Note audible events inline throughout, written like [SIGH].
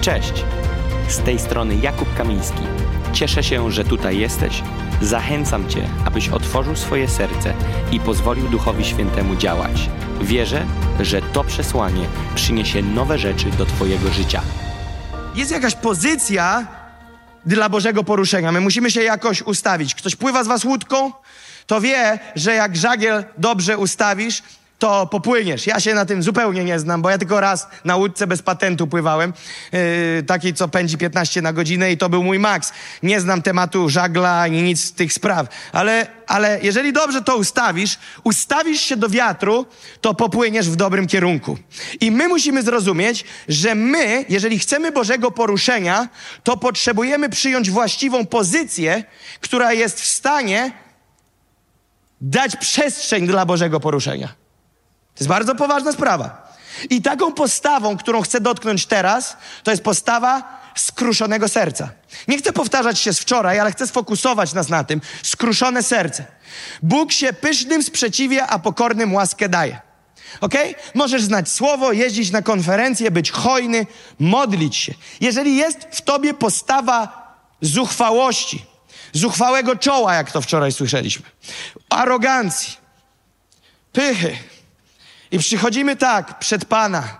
Cześć! Z tej strony Jakub Kamiński. Cieszę się, że tutaj jesteś. Zachęcam Cię, abyś otworzył swoje serce i pozwolił Duchowi Świętemu działać. Wierzę, że to przesłanie przyniesie nowe rzeczy do Twojego życia. Jest jakaś pozycja dla Bożego poruszenia. My musimy się jakoś ustawić. Ktoś pływa z was łódką, to wie, że jak żagiel dobrze ustawisz, to popłyniesz. Ja się na tym zupełnie nie znam, bo ja tylko raz na łódce bez patentu pływałem, yy, takiej, co pędzi 15 na godzinę i to był mój maks. Nie znam tematu żagla ani nic z tych spraw, ale, ale jeżeli dobrze to ustawisz, ustawisz się do wiatru, to popłyniesz w dobrym kierunku. I my musimy zrozumieć, że my, jeżeli chcemy Bożego poruszenia, to potrzebujemy przyjąć właściwą pozycję, która jest w stanie dać przestrzeń dla Bożego poruszenia. Jest bardzo poważna sprawa. I taką postawą, którą chcę dotknąć teraz, to jest postawa skruszonego serca. Nie chcę powtarzać się z wczoraj, ale chcę sfokusować nas na tym. Skruszone serce. Bóg się pysznym sprzeciwia, a pokornym łaskę daje. Ok? Możesz znać słowo, jeździć na konferencje, być hojny, modlić się. Jeżeli jest w tobie postawa zuchwałości, zuchwałego czoła, jak to wczoraj słyszeliśmy, arogancji, pychy, i przychodzimy tak przed Pana,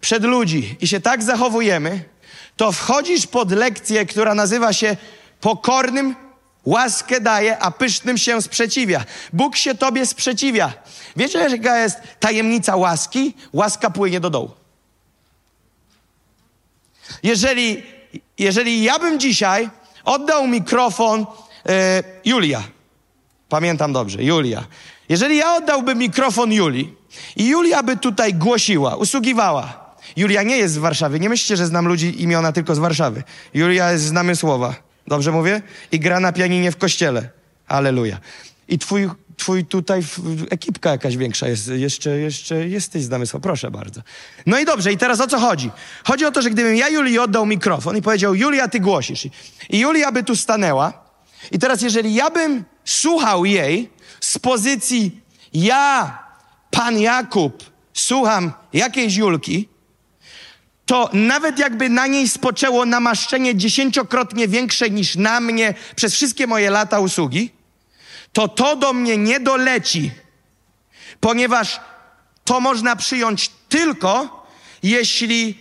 przed ludzi i się tak zachowujemy, to wchodzisz pod lekcję, która nazywa się pokornym łaskę daje, a pysznym się sprzeciwia. Bóg się tobie sprzeciwia. Wiecie, jaka jest tajemnica łaski? Łaska płynie do dołu. Jeżeli, jeżeli ja bym dzisiaj oddał mikrofon e, Julia, pamiętam dobrze, Julia. Jeżeli ja oddałbym mikrofon Julii i Julia by tutaj głosiła, usługiwała. Julia nie jest z Warszawy. Nie myślcie, że znam ludzi imiona tylko z Warszawy. Julia jest z Namysłowa. Dobrze mówię? I gra na pianinie w kościele. Aleluja. I twój, twój tutaj ekipka jakaś większa jest. Jeszcze, jeszcze jesteś z Namysłowa. Proszę bardzo. No i dobrze. I teraz o co chodzi? Chodzi o to, że gdybym ja Julii oddał mikrofon i powiedział, Julia, ty głosisz. I Julia by tu stanęła. I teraz, jeżeli ja bym słuchał jej z pozycji ja pan Jakub, słucham jakiejś Julki, to nawet jakby na niej spoczęło namaszczenie dziesięciokrotnie większe niż na mnie przez wszystkie moje lata usługi, to to do mnie nie doleci, ponieważ to można przyjąć tylko, jeśli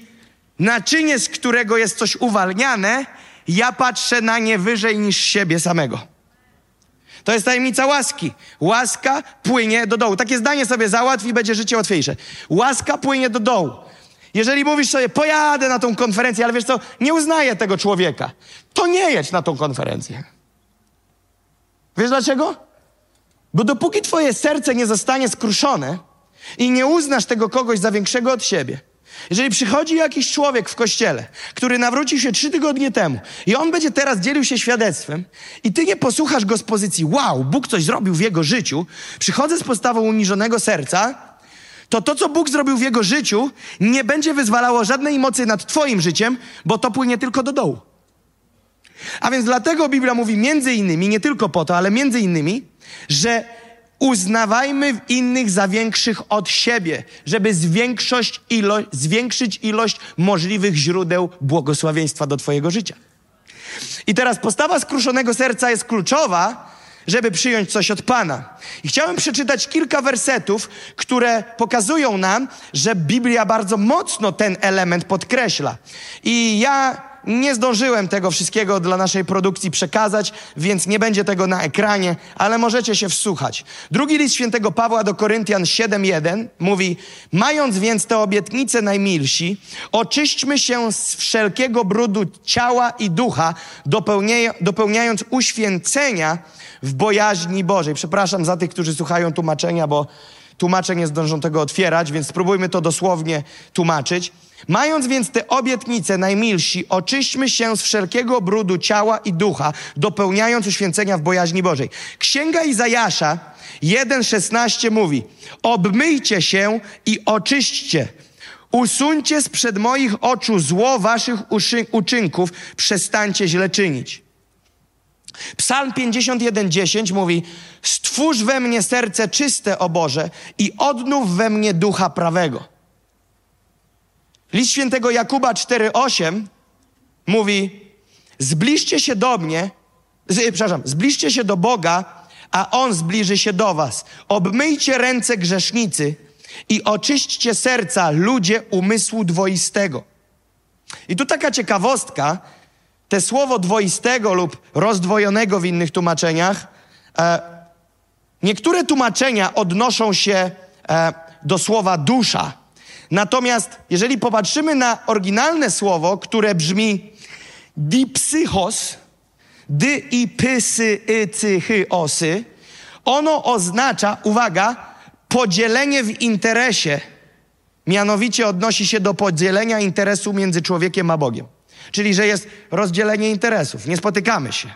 naczynie, z którego jest coś uwalniane, ja patrzę na nie wyżej niż siebie samego. To jest tajemnica łaski. Łaska płynie do dołu. Takie zdanie sobie załatw i będzie życie łatwiejsze. Łaska płynie do dołu. Jeżeli mówisz sobie, pojadę na tą konferencję, ale wiesz co, nie uznaję tego człowieka, to nie jedź na tą konferencję. Wiesz dlaczego? Bo dopóki twoje serce nie zostanie skruszone i nie uznasz tego kogoś za większego od siebie, jeżeli przychodzi jakiś człowiek w kościele, który nawrócił się trzy tygodnie temu i on będzie teraz dzielił się świadectwem i ty nie posłuchasz go z pozycji wow, Bóg coś zrobił w jego życiu, przychodzę z postawą uniżonego serca, to to, co Bóg zrobił w jego życiu, nie będzie wyzwalało żadnej mocy nad twoim życiem, bo to płynie tylko do dołu. A więc dlatego Biblia mówi między innymi, nie tylko po to, ale między innymi, że uznawajmy innych za większych od siebie, żeby zwiększyć, ilo zwiększyć ilość możliwych źródeł błogosławieństwa do Twojego życia. I teraz postawa skruszonego serca jest kluczowa, żeby przyjąć coś od Pana. I chciałem przeczytać kilka wersetów, które pokazują nam, że Biblia bardzo mocno ten element podkreśla. I ja nie zdążyłem tego wszystkiego dla naszej produkcji przekazać, więc nie będzie tego na ekranie, ale możecie się wsłuchać. Drugi list świętego Pawła do Koryntian 7:1 mówi: Mając więc te obietnice najmilsi, oczyśćmy się z wszelkiego brudu ciała i ducha, dopełniając uświęcenia w bojaźni Bożej. Przepraszam za tych, którzy słuchają tłumaczenia, bo tłumacze nie zdążą tego otwierać, więc spróbujmy to dosłownie tłumaczyć. Mając więc te obietnice najmilsi, oczyśćmy się z wszelkiego brudu ciała i ducha, dopełniając uświęcenia w bojaźni Bożej. Księga Izajasza 1,16 mówi: Obmyjcie się i oczyśćcie. Usuńcie sprzed moich oczu zło waszych uczynków, przestańcie źle czynić. Psalm 51:10 mówi: Stwórz we mnie serce czyste, o Boże, i odnów we mnie ducha prawego. List świętego Jakuba 4:8 mówi: Zbliżcie się do mnie, z, przepraszam, zbliżcie się do Boga, a On zbliży się do Was. Obmyjcie ręce grzesznicy i oczyśćcie serca ludzie umysłu dwoistego. I tu taka ciekawostka, te słowo dwoistego lub rozdwojonego w innych tłumaczeniach, e, niektóre tłumaczenia odnoszą się e, do słowa dusza. Natomiast jeżeli popatrzymy na oryginalne słowo, które brzmi dipsychos, dy i pysy, y, cy, hy, osy, ono oznacza, uwaga, podzielenie w interesie. Mianowicie odnosi się do podzielenia interesu między człowiekiem a Bogiem. Czyli, że jest rozdzielenie interesów, nie spotykamy się.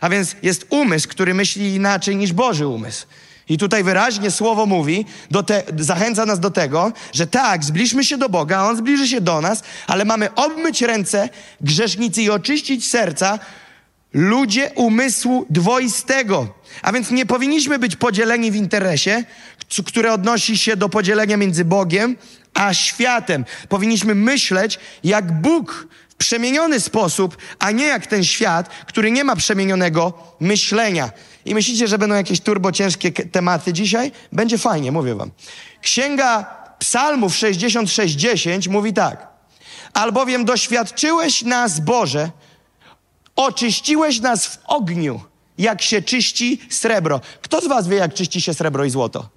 A więc jest umysł, który myśli inaczej niż Boży umysł. I tutaj wyraźnie słowo mówi, te, zachęca nas do tego, że tak, zbliżmy się do Boga, On zbliży się do nas, ale mamy obmyć ręce grzesznicy i oczyścić serca ludzie umysłu dwoistego. A więc nie powinniśmy być podzieleni w interesie, które odnosi się do podzielenia między Bogiem a światem. Powinniśmy myśleć jak Bóg w przemieniony sposób, a nie jak ten świat, który nie ma przemienionego myślenia. I myślicie, że będą jakieś turbo ciężkie tematy dzisiaj? Będzie fajnie, mówię wam. Księga Psalmów 66:10 mówi tak: Albowiem doświadczyłeś nas, Boże, oczyściłeś nas w ogniu, jak się czyści srebro. Kto z was wie, jak czyści się srebro i złoto?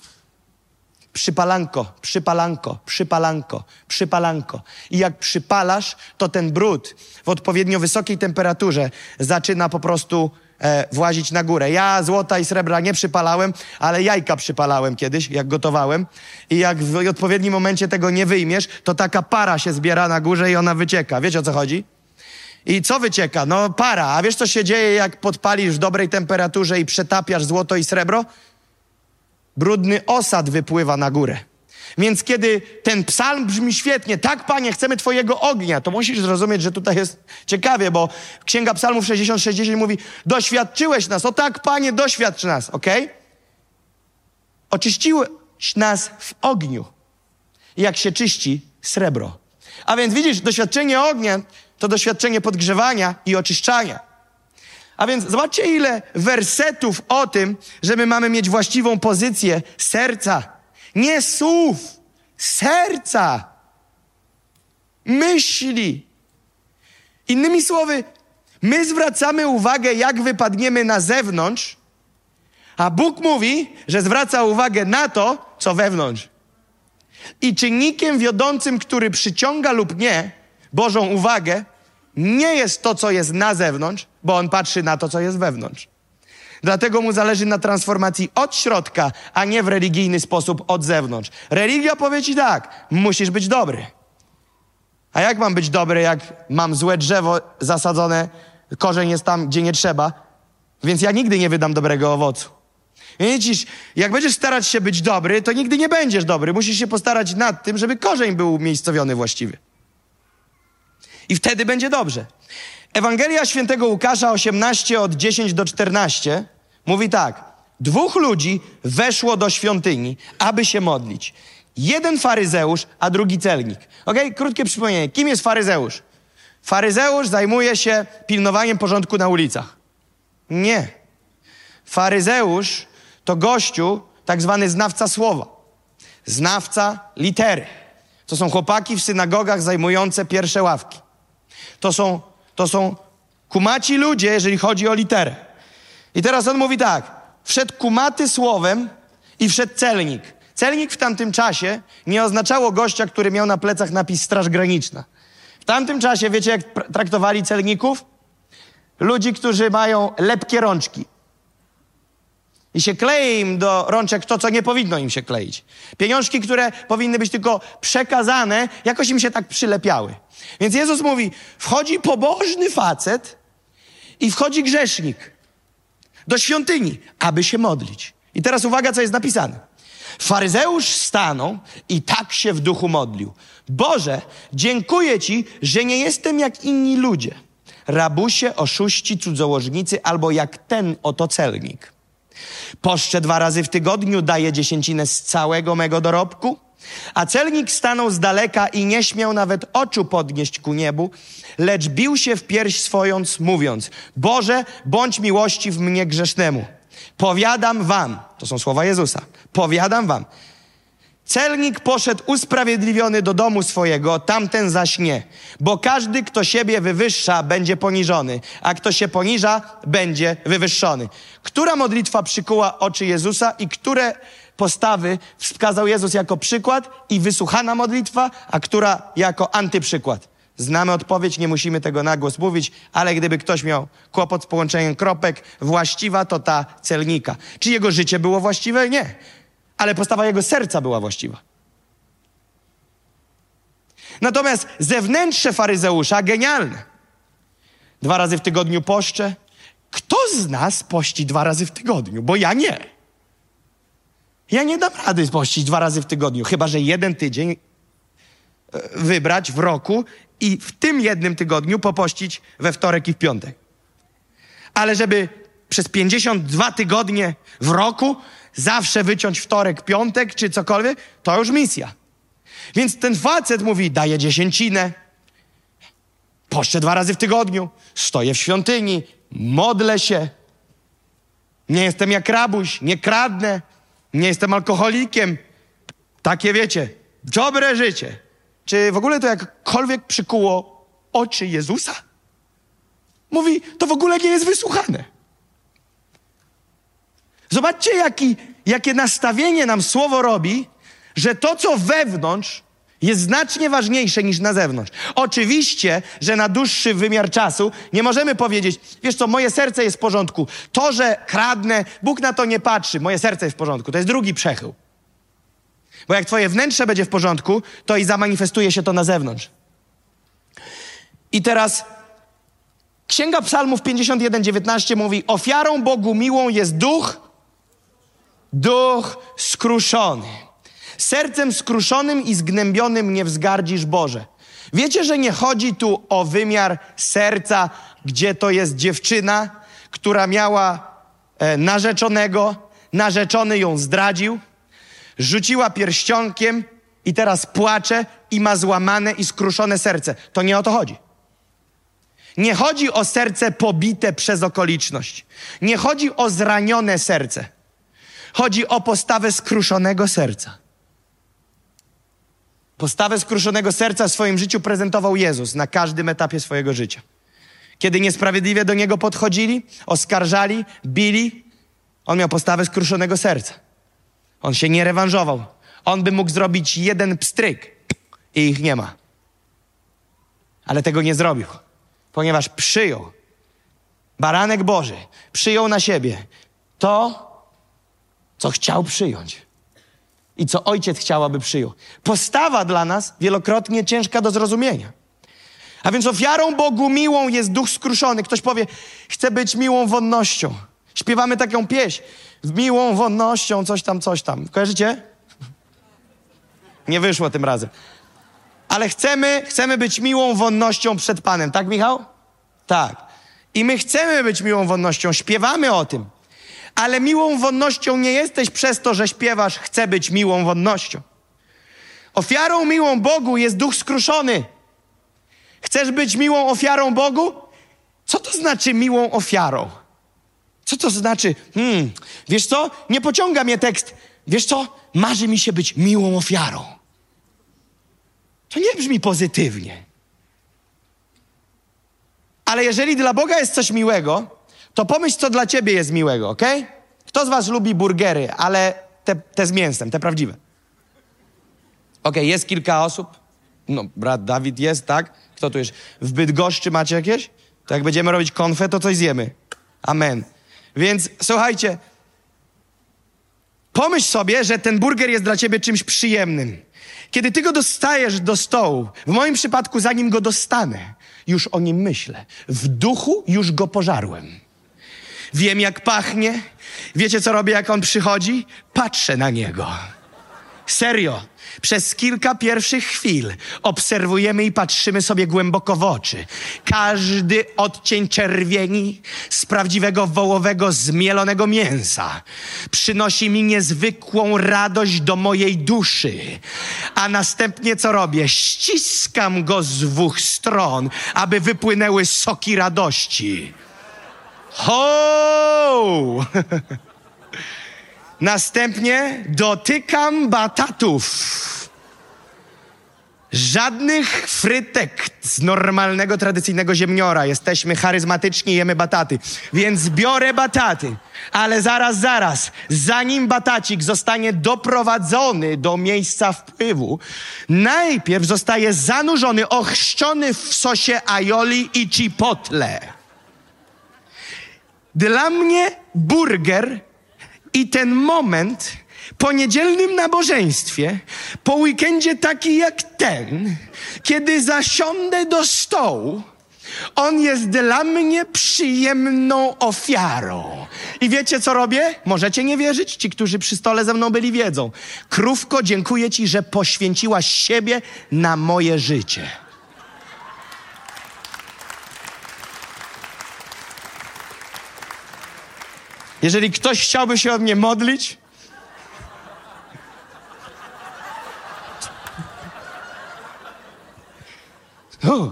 Przypalanko, przypalanko, przypalanko, przypalanko. I jak przypalasz, to ten brud w odpowiednio wysokiej temperaturze zaczyna po prostu e, włazić na górę. Ja złota i srebra nie przypalałem, ale jajka przypalałem kiedyś, jak gotowałem. I jak w odpowiednim momencie tego nie wyjmiesz, to taka para się zbiera na górze i ona wycieka. Wiecie o co chodzi? I co wycieka? No para. A wiesz co się dzieje, jak podpalisz w dobrej temperaturze i przetapiasz złoto i srebro? Brudny osad wypływa na górę. Więc kiedy ten psalm brzmi świetnie, tak Panie, chcemy Twojego ognia, to musisz zrozumieć, że tutaj jest ciekawie, bo Księga Psalmów 60-60 mówi, doświadczyłeś nas, o tak Panie, doświadcz nas, ok? Oczyściłeś nas w ogniu, jak się czyści srebro. A więc widzisz, doświadczenie ognia to doświadczenie podgrzewania i oczyszczania. A więc zobaczcie, ile wersetów o tym, że my mamy mieć właściwą pozycję serca. Nie słów, serca. Myśli. Innymi słowy, my zwracamy uwagę, jak wypadniemy na zewnątrz, a Bóg mówi, że zwraca uwagę na to, co wewnątrz. I czynnikiem wiodącym, który przyciąga lub nie Bożą uwagę, nie jest to, co jest na zewnątrz, bo on patrzy na to, co jest wewnątrz. Dlatego mu zależy na transformacji od środka, a nie w religijny sposób od zewnątrz. Religia powie ci tak, musisz być dobry. A jak mam być dobry, jak mam złe drzewo zasadzone, korzeń jest tam, gdzie nie trzeba, więc ja nigdy nie wydam dobrego owocu. Widzisz, jak będziesz starać się być dobry, to nigdy nie będziesz dobry. Musisz się postarać nad tym, żeby korzeń był umiejscowiony właściwie. I wtedy będzie dobrze. Ewangelia świętego Łukasza 18 od 10 do 14 mówi tak. Dwóch ludzi weszło do świątyni, aby się modlić. Jeden faryzeusz, a drugi celnik. Ok? Krótkie przypomnienie. Kim jest faryzeusz? Faryzeusz zajmuje się pilnowaniem porządku na ulicach. Nie. Faryzeusz to gościu, tak zwany znawca słowa. Znawca litery. To są chłopaki w synagogach zajmujące pierwsze ławki. To są, to są kumaci ludzie, jeżeli chodzi o literę. I teraz on mówi tak. Wszedł kumaty słowem i wszedł celnik. Celnik w tamtym czasie nie oznaczało gościa, który miał na plecach napis Straż Graniczna. W tamtym czasie, wiecie, jak traktowali celników? Ludzi, którzy mają lepkie rączki. I się klei im do rączek to, co nie powinno im się kleić. Pieniążki, które powinny być tylko przekazane, jakoś im się tak przylepiały. Więc Jezus mówi, wchodzi pobożny facet i wchodzi grzesznik do świątyni, aby się modlić. I teraz uwaga, co jest napisane. Faryzeusz stanął i tak się w duchu modlił. Boże, dziękuję Ci, że nie jestem jak inni ludzie. Rabusie, oszuści, cudzołożnicy albo jak ten oto celnik. Poszczę dwa razy w tygodniu, daję dziesięcinę z całego mego dorobku. A celnik stanął z daleka i nie śmiał nawet oczu podnieść ku niebu, lecz bił się w pierś swojąc, mówiąc: Boże, bądź miłości w mnie grzesznemu. Powiadam wam, to są słowa Jezusa, powiadam wam, Celnik poszedł usprawiedliwiony do domu swojego, tamten zaś nie. Bo każdy, kto siebie wywyższa, będzie poniżony, a kto się poniża, będzie wywyższony. Która modlitwa przykuła oczy Jezusa i które postawy wskazał Jezus jako przykład i wysłuchana modlitwa, a która jako antyprzykład? Znamy odpowiedź, nie musimy tego na głos mówić, ale gdyby ktoś miał kłopot z połączeniem kropek, właściwa to ta celnika. Czy jego życie było właściwe? Nie ale postawa jego serca była właściwa. Natomiast zewnętrzne faryzeusza genialne. Dwa razy w tygodniu poszczę. Kto z nas pości dwa razy w tygodniu? Bo ja nie. Ja nie dam rady pościć dwa razy w tygodniu, chyba że jeden tydzień e, wybrać w roku i w tym jednym tygodniu popościć we wtorek i w piątek. Ale żeby przez 52 tygodnie w roku zawsze wyciąć wtorek, piątek czy cokolwiek, to już misja. Więc ten facet mówi, daję dziesięcinę, poszczę dwa razy w tygodniu, stoję w świątyni, modlę się. Nie jestem jak rabuś, nie kradnę, nie jestem alkoholikiem. Takie wiecie, dobre życie. Czy w ogóle to jakkolwiek przykuło oczy Jezusa? Mówi, to w ogóle nie jest wysłuchane. Zobaczcie, jaki, jakie nastawienie nam słowo robi, że to, co wewnątrz, jest znacznie ważniejsze niż na zewnątrz. Oczywiście, że na dłuższy wymiar czasu nie możemy powiedzieć, wiesz co, moje serce jest w porządku. To, że kradnę, Bóg na to nie patrzy, moje serce jest w porządku. To jest drugi przechył. Bo jak twoje wnętrze będzie w porządku, to i zamanifestuje się to na zewnątrz. I teraz Księga Psalmów 51:19 mówi: Ofiarą Bogu miłą jest duch duch skruszony. Sercem skruszonym i zgnębionym nie wzgardzisz Boże. Wiecie, że nie chodzi tu o wymiar serca, gdzie to jest dziewczyna, która miała e, narzeczonego, narzeczony ją zdradził, rzuciła pierścionkiem i teraz płacze i ma złamane i skruszone serce. To nie o to chodzi. Nie chodzi o serce pobite przez okoliczność. Nie chodzi o zranione serce. Chodzi o postawę skruszonego serca. Postawę skruszonego serca w swoim życiu prezentował Jezus na każdym etapie swojego życia. Kiedy niesprawiedliwie do niego podchodzili, oskarżali, bili, on miał postawę skruszonego serca. On się nie rewanżował. On by mógł zrobić jeden pstryk i ich nie ma. Ale tego nie zrobił, ponieważ przyjął baranek Boży, przyjął na siebie to, co chciał przyjąć i co ojciec chciał, aby przyjął. Postawa dla nas wielokrotnie ciężka do zrozumienia. A więc ofiarą Bogu miłą jest duch skruszony. Ktoś powie, chcę być miłą wonnością. Śpiewamy taką pieśń. Miłą wonnością, coś tam, coś tam. Kojarzycie? Nie wyszło tym razem. Ale chcemy, chcemy być miłą wonnością przed Panem. Tak, Michał? Tak. I my chcemy być miłą wonnością. Śpiewamy o tym ale miłą wonnością nie jesteś przez to, że śpiewasz, chcę być miłą wonnością. Ofiarą miłą Bogu jest duch skruszony. Chcesz być miłą ofiarą Bogu? Co to znaczy miłą ofiarą? Co to znaczy? Hmm, wiesz co? Nie pociąga mnie tekst. Wiesz co? Marzy mi się być miłą ofiarą. To nie brzmi pozytywnie. Ale jeżeli dla Boga jest coś miłego, to pomyśl, co dla ciebie jest miłego, ok? Kto z was lubi burgery, ale te, te z mięsem, te prawdziwe? Ok, jest kilka osób. No, brat Dawid jest, tak? Kto tu jest? W Bydgoszczy macie jakieś? To jak będziemy robić konfę, to coś zjemy. Amen. Więc słuchajcie, pomyśl sobie, że ten burger jest dla ciebie czymś przyjemnym. Kiedy ty go dostajesz do stołu, w moim przypadku zanim go dostanę, już o nim myślę. W duchu już go pożarłem. Wiem, jak pachnie. Wiecie, co robię, jak on przychodzi? Patrzę na niego. Serio. Przez kilka pierwszych chwil obserwujemy i patrzymy sobie głęboko w oczy. Każdy odcień czerwieni z prawdziwego wołowego, zmielonego mięsa przynosi mi niezwykłą radość do mojej duszy. A następnie co robię? Ściskam go z dwóch stron, aby wypłynęły soki radości. Ho! [LAUGHS] Następnie dotykam batatów. Żadnych frytek z normalnego, tradycyjnego ziemniora. Jesteśmy charyzmatyczni, jemy bataty. Więc biorę bataty. Ale zaraz, zaraz, zanim batacik zostanie doprowadzony do miejsca wpływu, najpierw zostaje zanurzony, ochrzczony w sosie aioli i chipotle. Dla mnie burger i ten moment po niedzielnym nabożeństwie, po weekendzie taki jak ten, kiedy zasiądę do stołu, on jest dla mnie przyjemną ofiarą. I wiecie, co robię? Możecie nie wierzyć? Ci, którzy przy stole ze mną byli, wiedzą. Krówko, dziękuję Ci, że poświęciłaś siebie na moje życie. Jeżeli ktoś chciałby się o mnie modlić, Okej,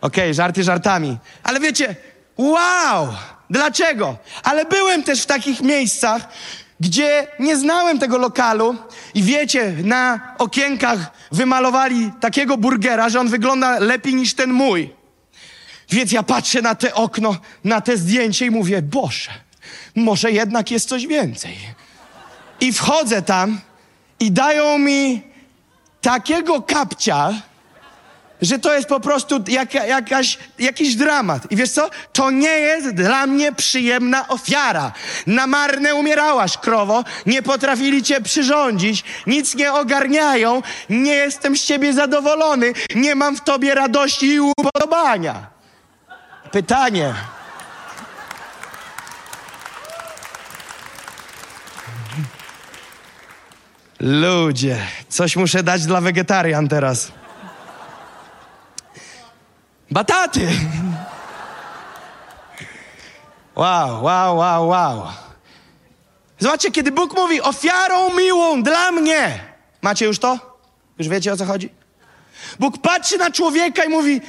okay, żarty żartami. Ale wiecie, wow! Dlaczego? Ale byłem też w takich miejscach, gdzie nie znałem tego lokalu i wiecie, na okienkach wymalowali takiego burgera, że on wygląda lepiej niż ten mój. Więc ja patrzę na te okno, na te zdjęcie i mówię, Boże, może jednak jest coś więcej. I wchodzę tam i dają mi takiego kapcia, że to jest po prostu jaka, jakaś, jakiś dramat. I wiesz co? To nie jest dla mnie przyjemna ofiara. Na marne umierałaś, krowo. Nie potrafili cię przyrządzić. Nic nie ogarniają. Nie jestem z ciebie zadowolony. Nie mam w tobie radości i upodobania. Pytanie. Ludzie, coś muszę dać dla wegetarian teraz. Bataty! Wow, wow, wow, wow. Zobaczcie, kiedy Bóg mówi ofiarą miłą dla mnie. Macie już to? Już wiecie o co chodzi? Bóg patrzy na człowieka i mówi: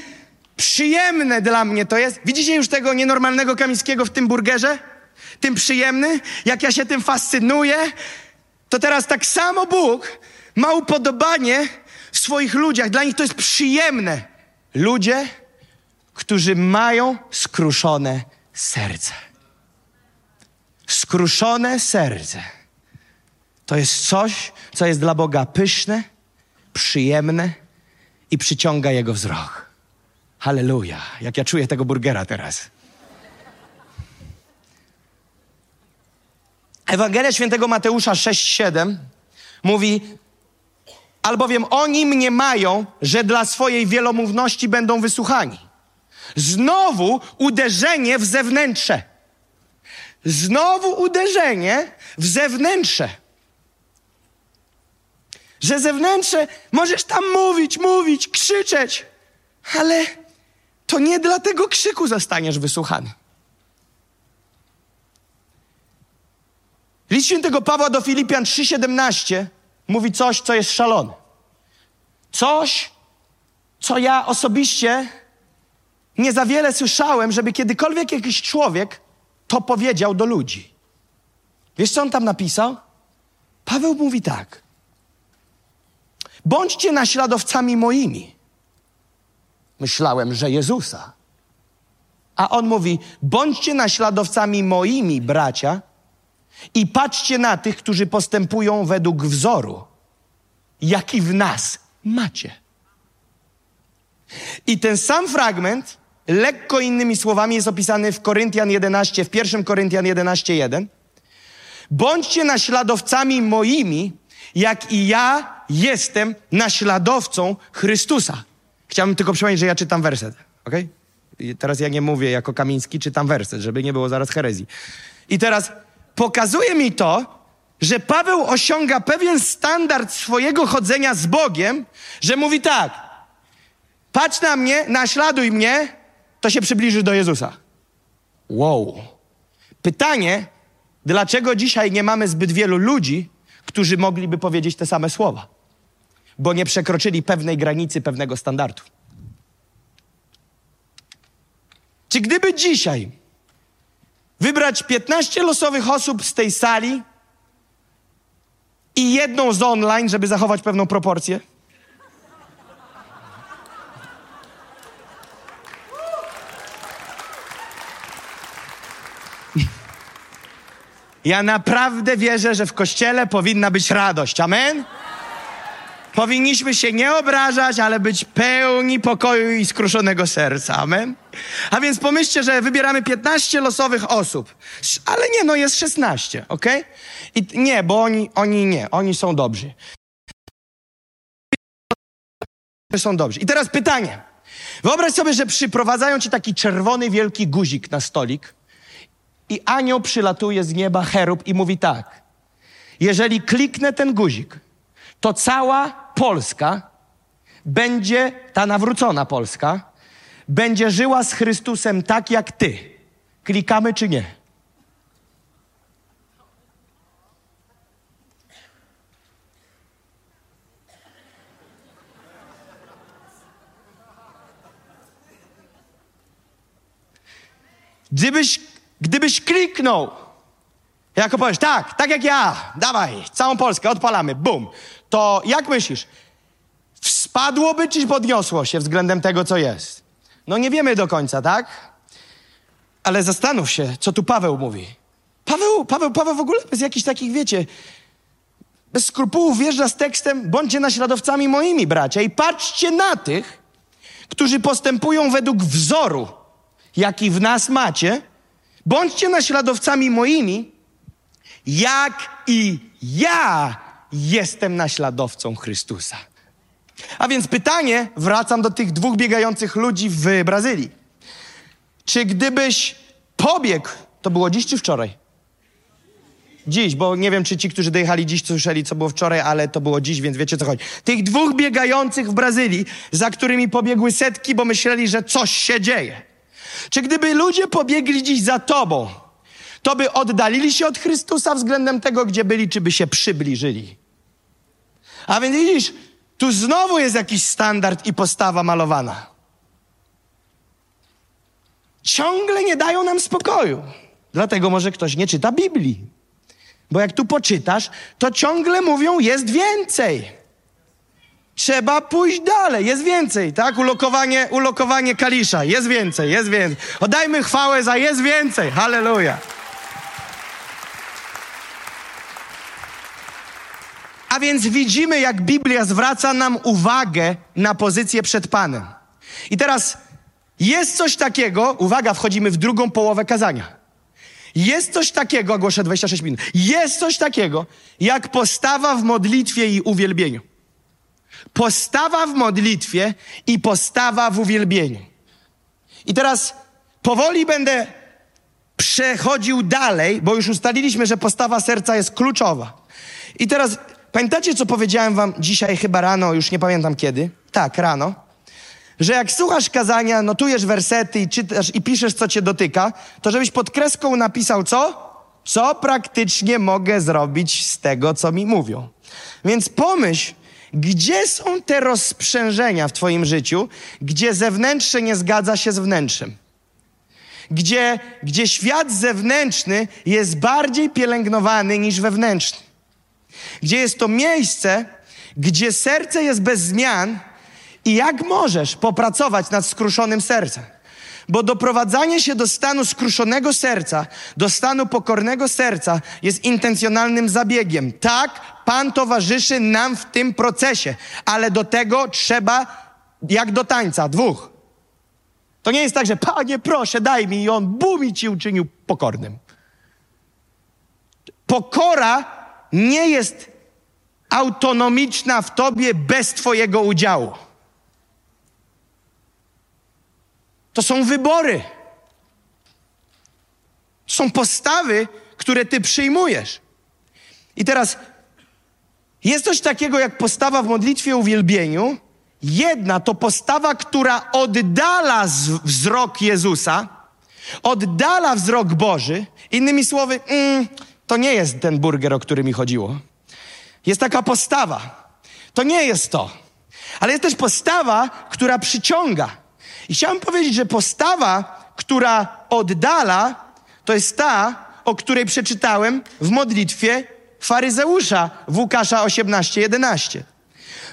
Przyjemne dla mnie to jest. Widzicie już tego nienormalnego Kamińskiego w tym burgerze? Tym przyjemny? Jak ja się tym fascynuję? To teraz tak samo Bóg ma upodobanie w swoich ludziach. Dla nich to jest przyjemne. Ludzie, którzy mają skruszone serce. Skruszone serce to jest coś, co jest dla Boga pyszne, przyjemne i przyciąga Jego wzrok. Halleluja, jak ja czuję tego burgera teraz. Ewangelia świętego Mateusza 6:7 mówi: Albowiem oni mnie mają, że dla swojej wielomówności będą wysłuchani. Znowu uderzenie w zewnętrze. Znowu uderzenie w zewnętrze. Że zewnętrze możesz tam mówić, mówić, krzyczeć, ale to nie dla tego krzyku zostaniesz wysłuchany. List świętego Pawła do Filipian 3,17 mówi coś, co jest szalone. Coś, co ja osobiście nie za wiele słyszałem, żeby kiedykolwiek jakiś człowiek to powiedział do ludzi. Wiesz, co on tam napisał? Paweł mówi tak. Bądźcie naśladowcami moimi. Myślałem, że Jezusa. A on mówi: bądźcie naśladowcami moimi, bracia, i patrzcie na tych, którzy postępują według wzoru, jaki w nas macie. I ten sam fragment, lekko innymi słowami, jest opisany w Koryntian 11, w 1 Koryntian 11, 1. Bądźcie naśladowcami moimi, jak i ja jestem naśladowcą Chrystusa. Chciałbym tylko przypomnieć, że ja czytam werset, ok? I teraz ja nie mówię jako Kamiński, czytam werset, żeby nie było zaraz herezji. I teraz pokazuje mi to, że Paweł osiąga pewien standard swojego chodzenia z Bogiem, że mówi tak: patrz na mnie, naśladuj mnie, to się przybliży do Jezusa. Wow. Pytanie, dlaczego dzisiaj nie mamy zbyt wielu ludzi, którzy mogliby powiedzieć te same słowa? Bo nie przekroczyli pewnej granicy, pewnego standardu. Czy gdyby dzisiaj wybrać 15 losowych osób z tej sali i jedną z online, żeby zachować pewną proporcję? Ja naprawdę wierzę, że w kościele powinna być radość. Amen? Powinniśmy się nie obrażać, ale być pełni pokoju i skruszonego serca. Amen? A więc pomyślcie, że wybieramy 15 losowych osób. Ale nie, no jest 16, ok? I nie, bo oni, oni nie, oni są dobrzy. Są dobrzy. I teraz pytanie. Wyobraź sobie, że przyprowadzają ci taki czerwony wielki guzik na stolik i anioł przylatuje z nieba, cherub i mówi tak. Jeżeli kliknę ten guzik, to cała Polska będzie, ta nawrócona Polska, będzie żyła z Chrystusem tak jak ty. Klikamy czy nie? Gdybyś, gdybyś kliknął, jako powiesz, tak, tak jak ja, dawaj, całą Polskę odpalamy, bum, to jak myślisz, spadłoby czy podniosło się względem tego, co jest? No nie wiemy do końca, tak? Ale zastanów się, co tu Paweł mówi. Paweł, Paweł, Paweł w ogóle bez jakichś takich, wiecie, bez skrupułów wjeżdża z tekstem, bądźcie naśladowcami moimi, bracia, i patrzcie na tych, którzy postępują według wzoru, jaki w nas macie, bądźcie naśladowcami moimi, jak i ja jestem naśladowcą Chrystusa. A więc pytanie, wracam do tych dwóch biegających ludzi w Brazylii. Czy gdybyś pobiegł, to było dziś czy wczoraj? Dziś, bo nie wiem, czy ci, którzy dojechali dziś, słyszeli, co było wczoraj, ale to było dziś, więc wiecie, co chodzi. Tych dwóch biegających w Brazylii, za którymi pobiegły setki, bo myśleli, że coś się dzieje. Czy gdyby ludzie pobiegli dziś za tobą, to by oddalili się od Chrystusa względem tego, gdzie byli, czy by się przybliżyli? A więc widzisz, tu znowu jest jakiś standard i postawa malowana. Ciągle nie dają nam spokoju. Dlatego może ktoś nie czyta Biblii. Bo jak tu poczytasz, to ciągle mówią, jest więcej. Trzeba pójść dalej, jest więcej, tak? Ulokowanie, ulokowanie kalisza, jest więcej, jest więcej. Oddajmy chwałę za jest więcej, halleluja. A więc widzimy, jak Biblia zwraca nam uwagę na pozycję przed Panem. I teraz jest coś takiego, uwaga, wchodzimy w drugą połowę kazania. Jest coś takiego, ogłoszę 26 minut, jest coś takiego, jak postawa w modlitwie i uwielbieniu. Postawa w modlitwie i postawa w uwielbieniu. I teraz powoli będę przechodził dalej, bo już ustaliliśmy, że postawa serca jest kluczowa. I teraz Pamiętacie, co powiedziałem wam dzisiaj chyba rano, już nie pamiętam kiedy? Tak, rano. Że jak słuchasz kazania, notujesz wersety i czytasz i piszesz, co cię dotyka, to żebyś pod kreską napisał co? Co praktycznie mogę zrobić z tego, co mi mówią. Więc pomyśl, gdzie są te rozprzężenia w twoim życiu, gdzie zewnętrzne nie zgadza się z wnętrzem? Gdzie, gdzie świat zewnętrzny jest bardziej pielęgnowany niż wewnętrzny? Gdzie jest to miejsce, gdzie serce jest bez zmian i jak możesz popracować nad skruszonym sercem. Bo doprowadzanie się do stanu skruszonego serca, do stanu pokornego serca jest intencjonalnym zabiegiem. Tak, Pan towarzyszy nam w tym procesie, ale do tego trzeba, jak do tańca, dwóch. To nie jest tak, że Panie, proszę, daj mi i On bum i ci uczynił pokornym. Pokora nie jest autonomiczna w tobie bez twojego udziału. To są wybory. Są postawy, które ty przyjmujesz. I teraz jest coś takiego jak postawa w modlitwie uwielbieniu. Jedna to postawa, która oddala wzrok Jezusa, oddala wzrok Boży. Innymi słowy, mm, to nie jest ten burger, o który mi chodziło. Jest taka postawa. To nie jest to. Ale jest też postawa, która przyciąga. I chciałem powiedzieć, że postawa, która oddala, to jest ta, o której przeczytałem w modlitwie faryzeusza w Łukasza 18:11.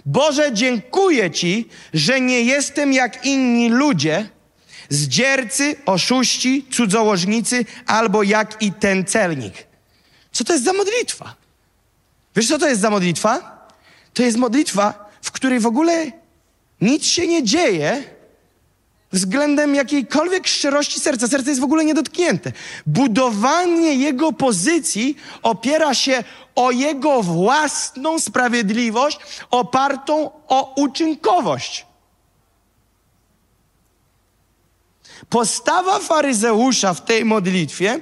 Boże, dziękuję Ci, że nie jestem jak inni ludzie, zdziercy, oszuści, cudzołożnicy, albo jak i ten celnik. Co to jest za modlitwa? Wiesz, co to jest za modlitwa? To jest modlitwa, w której w ogóle nic się nie dzieje względem jakiejkolwiek szczerości serca. Serce jest w ogóle niedotknięte. Budowanie jego pozycji opiera się o jego własną sprawiedliwość opartą o uczynkowość. Postawa faryzeusza w tej modlitwie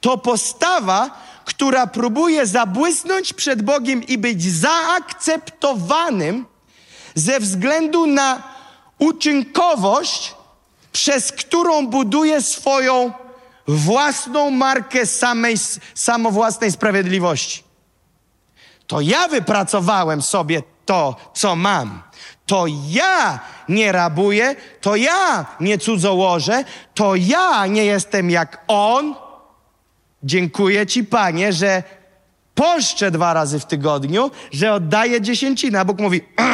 to postawa, która próbuje zabłysnąć przed Bogiem i być zaakceptowanym ze względu na uczynkowość, przez którą buduje swoją własną markę samej, samowłasnej sprawiedliwości. To ja wypracowałem sobie to, co mam. To ja nie rabuję, to ja nie cudzołożę, to ja nie jestem jak on. Dziękuję Ci, Panie, że poszczę dwa razy w tygodniu, że oddaję dziesięcinę. A Bóg mówi, [CLEARS THROAT]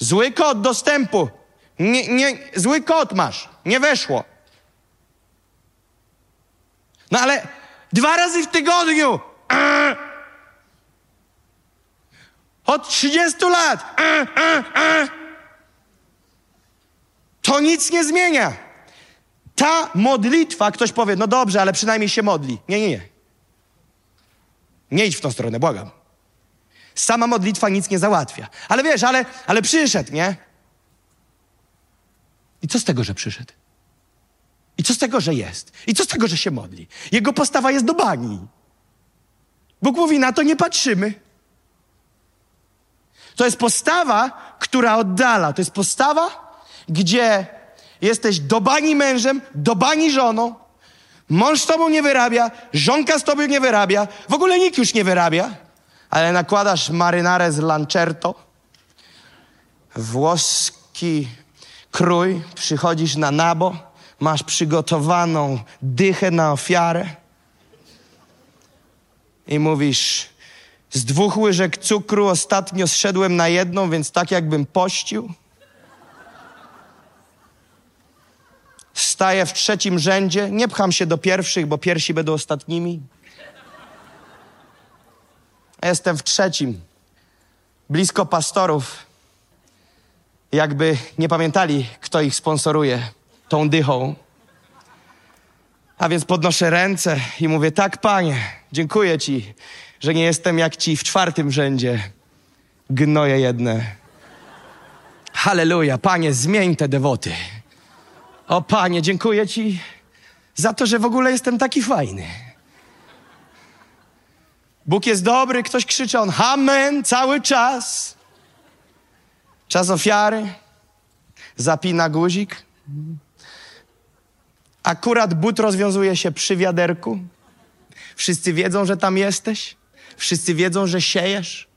Zły kod dostępu. Nie, nie, zły kod masz. Nie weszło. No ale dwa razy w tygodniu. [CLEARS THROAT] Od 30 lat. [CLEARS THROAT] To nic nie zmienia. Ta modlitwa, ktoś powie, no dobrze, ale przynajmniej się modli. Nie, nie, nie. Nie idź w tą stronę, błagam. Sama modlitwa nic nie załatwia. Ale wiesz, ale, ale przyszedł, nie? I co z tego, że przyszedł? I co z tego, że jest? I co z tego, że się modli? Jego postawa jest do bani. Bóg mówi, na to nie patrzymy. To jest postawa, która oddala. To jest postawa, gdzie jesteś do bani mężem, do bani żoną, mąż z tobą nie wyrabia, żonka z tobą nie wyrabia, w ogóle nikt już nie wyrabia. Ale nakładasz marynarę z Lancerto, włoski krój, przychodzisz na nabo, masz przygotowaną dychę na ofiarę i mówisz, z dwóch łyżek cukru ostatnio zszedłem na jedną, więc tak jakbym pościł. Staję w trzecim rzędzie, nie pcham się do pierwszych, bo pierwsi będą ostatnimi. Jestem w trzecim, blisko pastorów. Jakby nie pamiętali, kto ich sponsoruje tą dychą. A więc podnoszę ręce i mówię: Tak, panie, dziękuję ci, że nie jestem jak ci w czwartym rzędzie. Gnoje jedne. Halleluja, panie, zmień te dewoty. O panie, dziękuję ci za to, że w ogóle jestem taki fajny. Bóg jest dobry, ktoś krzyczy on amen cały czas. Czas ofiary. Zapina guzik. Akurat but rozwiązuje się przy wiaderku. Wszyscy wiedzą, że tam jesteś. Wszyscy wiedzą, że siejesz.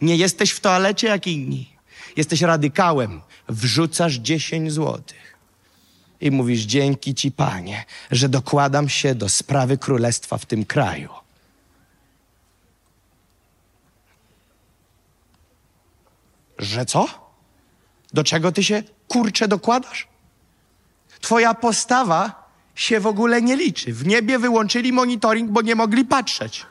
Nie jesteś w toalecie jak inni. Jesteś radykałem. Wrzucasz 10 złotych. I mówisz, dzięki Ci, Panie, że dokładam się do sprawy królestwa w tym kraju. Że co? Do czego ty się kurcze dokładasz? Twoja postawa się w ogóle nie liczy. W niebie wyłączyli monitoring, bo nie mogli patrzeć.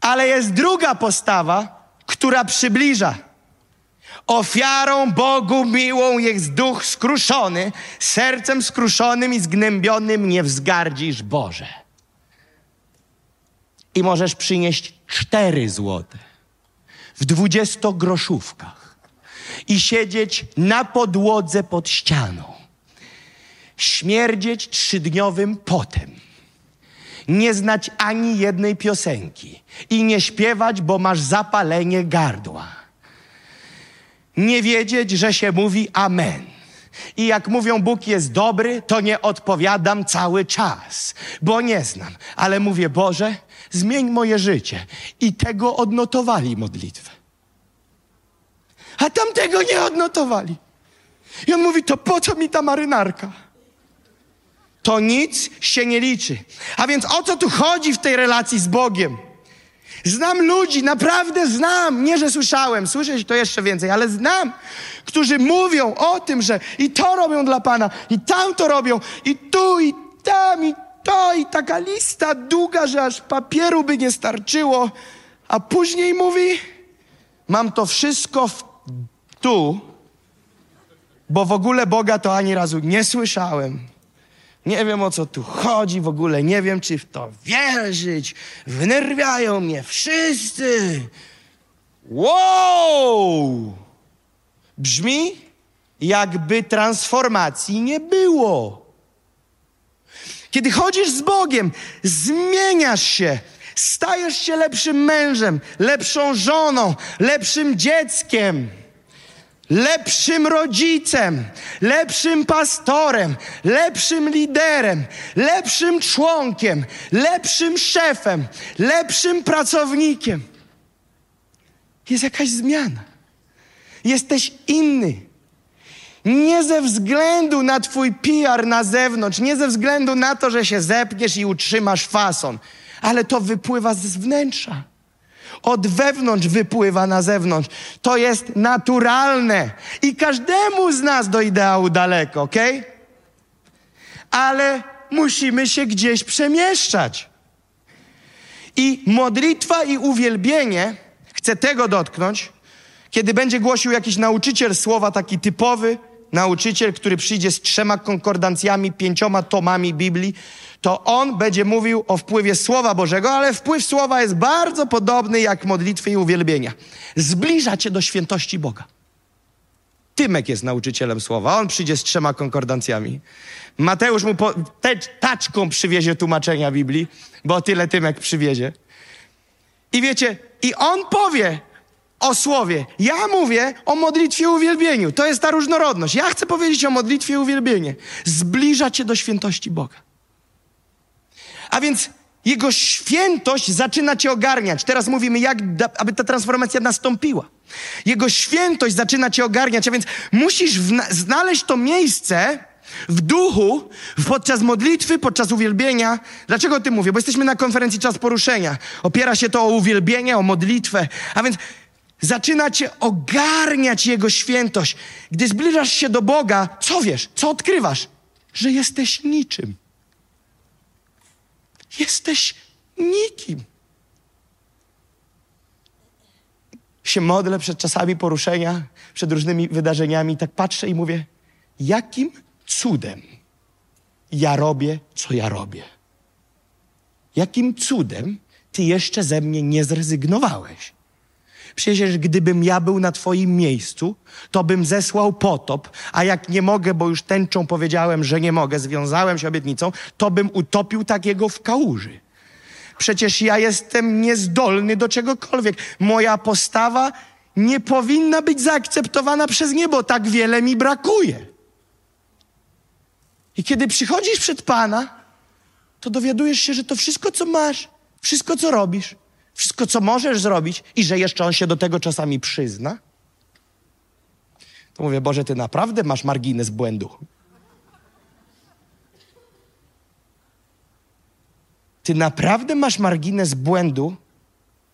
Ale jest druga postawa, która przybliża. Ofiarą Bogu miłą jest duch skruszony, sercem skruszonym i zgnębionym nie wzgardzisz Boże i możesz przynieść cztery złote w dwudziestogroszówkach i siedzieć na podłodze pod ścianą. śmierdzieć trzydniowym potem, nie znać ani jednej piosenki i nie śpiewać, bo masz zapalenie gardła. Nie wiedzieć, że się mówi amen. I jak mówią Bóg jest dobry, to nie odpowiadam cały czas, bo nie znam. Ale mówię, Boże, zmień moje życie. I tego odnotowali modlitwę. A tamtego nie odnotowali. I on mówi, to po co mi ta marynarka? To nic się nie liczy. A więc o co tu chodzi w tej relacji z Bogiem? Znam ludzi, naprawdę znam, nie że słyszałem, słyszę to jeszcze więcej, ale znam, którzy mówią o tym, że i to robią dla Pana, i tam to robią, i tu, i tam, i to, i taka lista długa, że aż papieru by nie starczyło, a później mówi, mam to wszystko w, tu, bo w ogóle Boga to ani razu nie słyszałem. Nie wiem o co tu chodzi, w ogóle nie wiem, czy w to wierzyć. Wnerwiają mnie wszyscy. Wow! Brzmi, jakby transformacji nie było. Kiedy chodzisz z Bogiem, zmieniasz się, stajesz się lepszym mężem, lepszą żoną, lepszym dzieckiem lepszym rodzicem, lepszym pastorem, lepszym liderem, lepszym członkiem, lepszym szefem, lepszym pracownikiem. Jest jakaś zmiana. Jesteś inny. Nie ze względu na Twój PR na zewnątrz, nie ze względu na to, że się zepniesz i utrzymasz fason, ale to wypływa z wnętrza od wewnątrz wypływa na zewnątrz. To jest naturalne i każdemu z nas do ideału daleko, ok? Ale musimy się gdzieś przemieszczać. I modlitwa i uwielbienie, chcę tego dotknąć, kiedy będzie głosił jakiś nauczyciel słowa, taki typowy nauczyciel, który przyjdzie z trzema konkordancjami, pięcioma tomami Biblii, to on będzie mówił o wpływie Słowa Bożego, ale wpływ Słowa jest bardzo podobny jak modlitwy i uwielbienia. Zbliża cię do świętości Boga. Tymek jest nauczycielem Słowa. On przyjdzie z trzema konkordancjami. Mateusz mu po, te, taczką przywiezie tłumaczenia Biblii, bo tyle Tymek przywiezie. I wiecie, i on powie o Słowie. Ja mówię o modlitwie uwielbieniu. To jest ta różnorodność. Ja chcę powiedzieć o modlitwie i uwielbieniu. Zbliża cię do świętości Boga. A więc Jego świętość zaczyna cię ogarniać. Teraz mówimy, jak, da, aby ta transformacja nastąpiła. Jego świętość zaczyna cię ogarniać, a więc musisz znaleźć to miejsce w duchu, podczas modlitwy, podczas uwielbienia. Dlaczego o tym mówię? Bo jesteśmy na konferencji Czas Poruszenia. Opiera się to o uwielbienie, o modlitwę. A więc zaczyna cię ogarniać Jego świętość. Gdy zbliżasz się do Boga, co wiesz? Co odkrywasz? Że jesteś niczym. Jesteś nikim. Się modlę przed czasami poruszenia, przed różnymi wydarzeniami, tak patrzę i mówię, jakim cudem ja robię, co ja robię? Jakim cudem ty jeszcze ze mnie nie zrezygnowałeś? Przecież gdybym ja był na Twoim miejscu, to bym zesłał potop, a jak nie mogę, bo już tęczą powiedziałem, że nie mogę, związałem się obietnicą, to bym utopił takiego w kałuży. Przecież ja jestem niezdolny do czegokolwiek. Moja postawa nie powinna być zaakceptowana przez niebo. Tak wiele mi brakuje. I kiedy przychodzisz przed Pana, to dowiadujesz się, że to wszystko, co masz, wszystko, co robisz, wszystko, co możesz zrobić i że jeszcze on się do tego czasami przyzna, to mówię, Boże, ty naprawdę masz margines błędu. Ty naprawdę masz margines błędu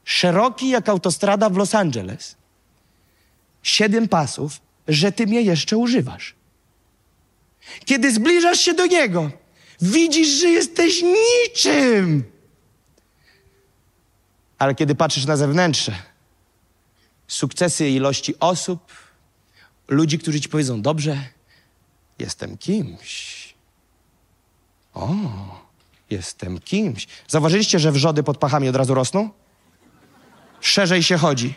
szeroki jak autostrada w Los Angeles. Siedem pasów, że ty mnie jeszcze używasz. Kiedy zbliżasz się do niego, widzisz, że jesteś niczym. Ale kiedy patrzysz na zewnętrzne, sukcesy ilości osób, ludzi, którzy ci powiedzą, dobrze, jestem kimś. O, jestem kimś. Zauważyliście, że wrzody pod pachami od razu rosną? Szerzej się chodzi.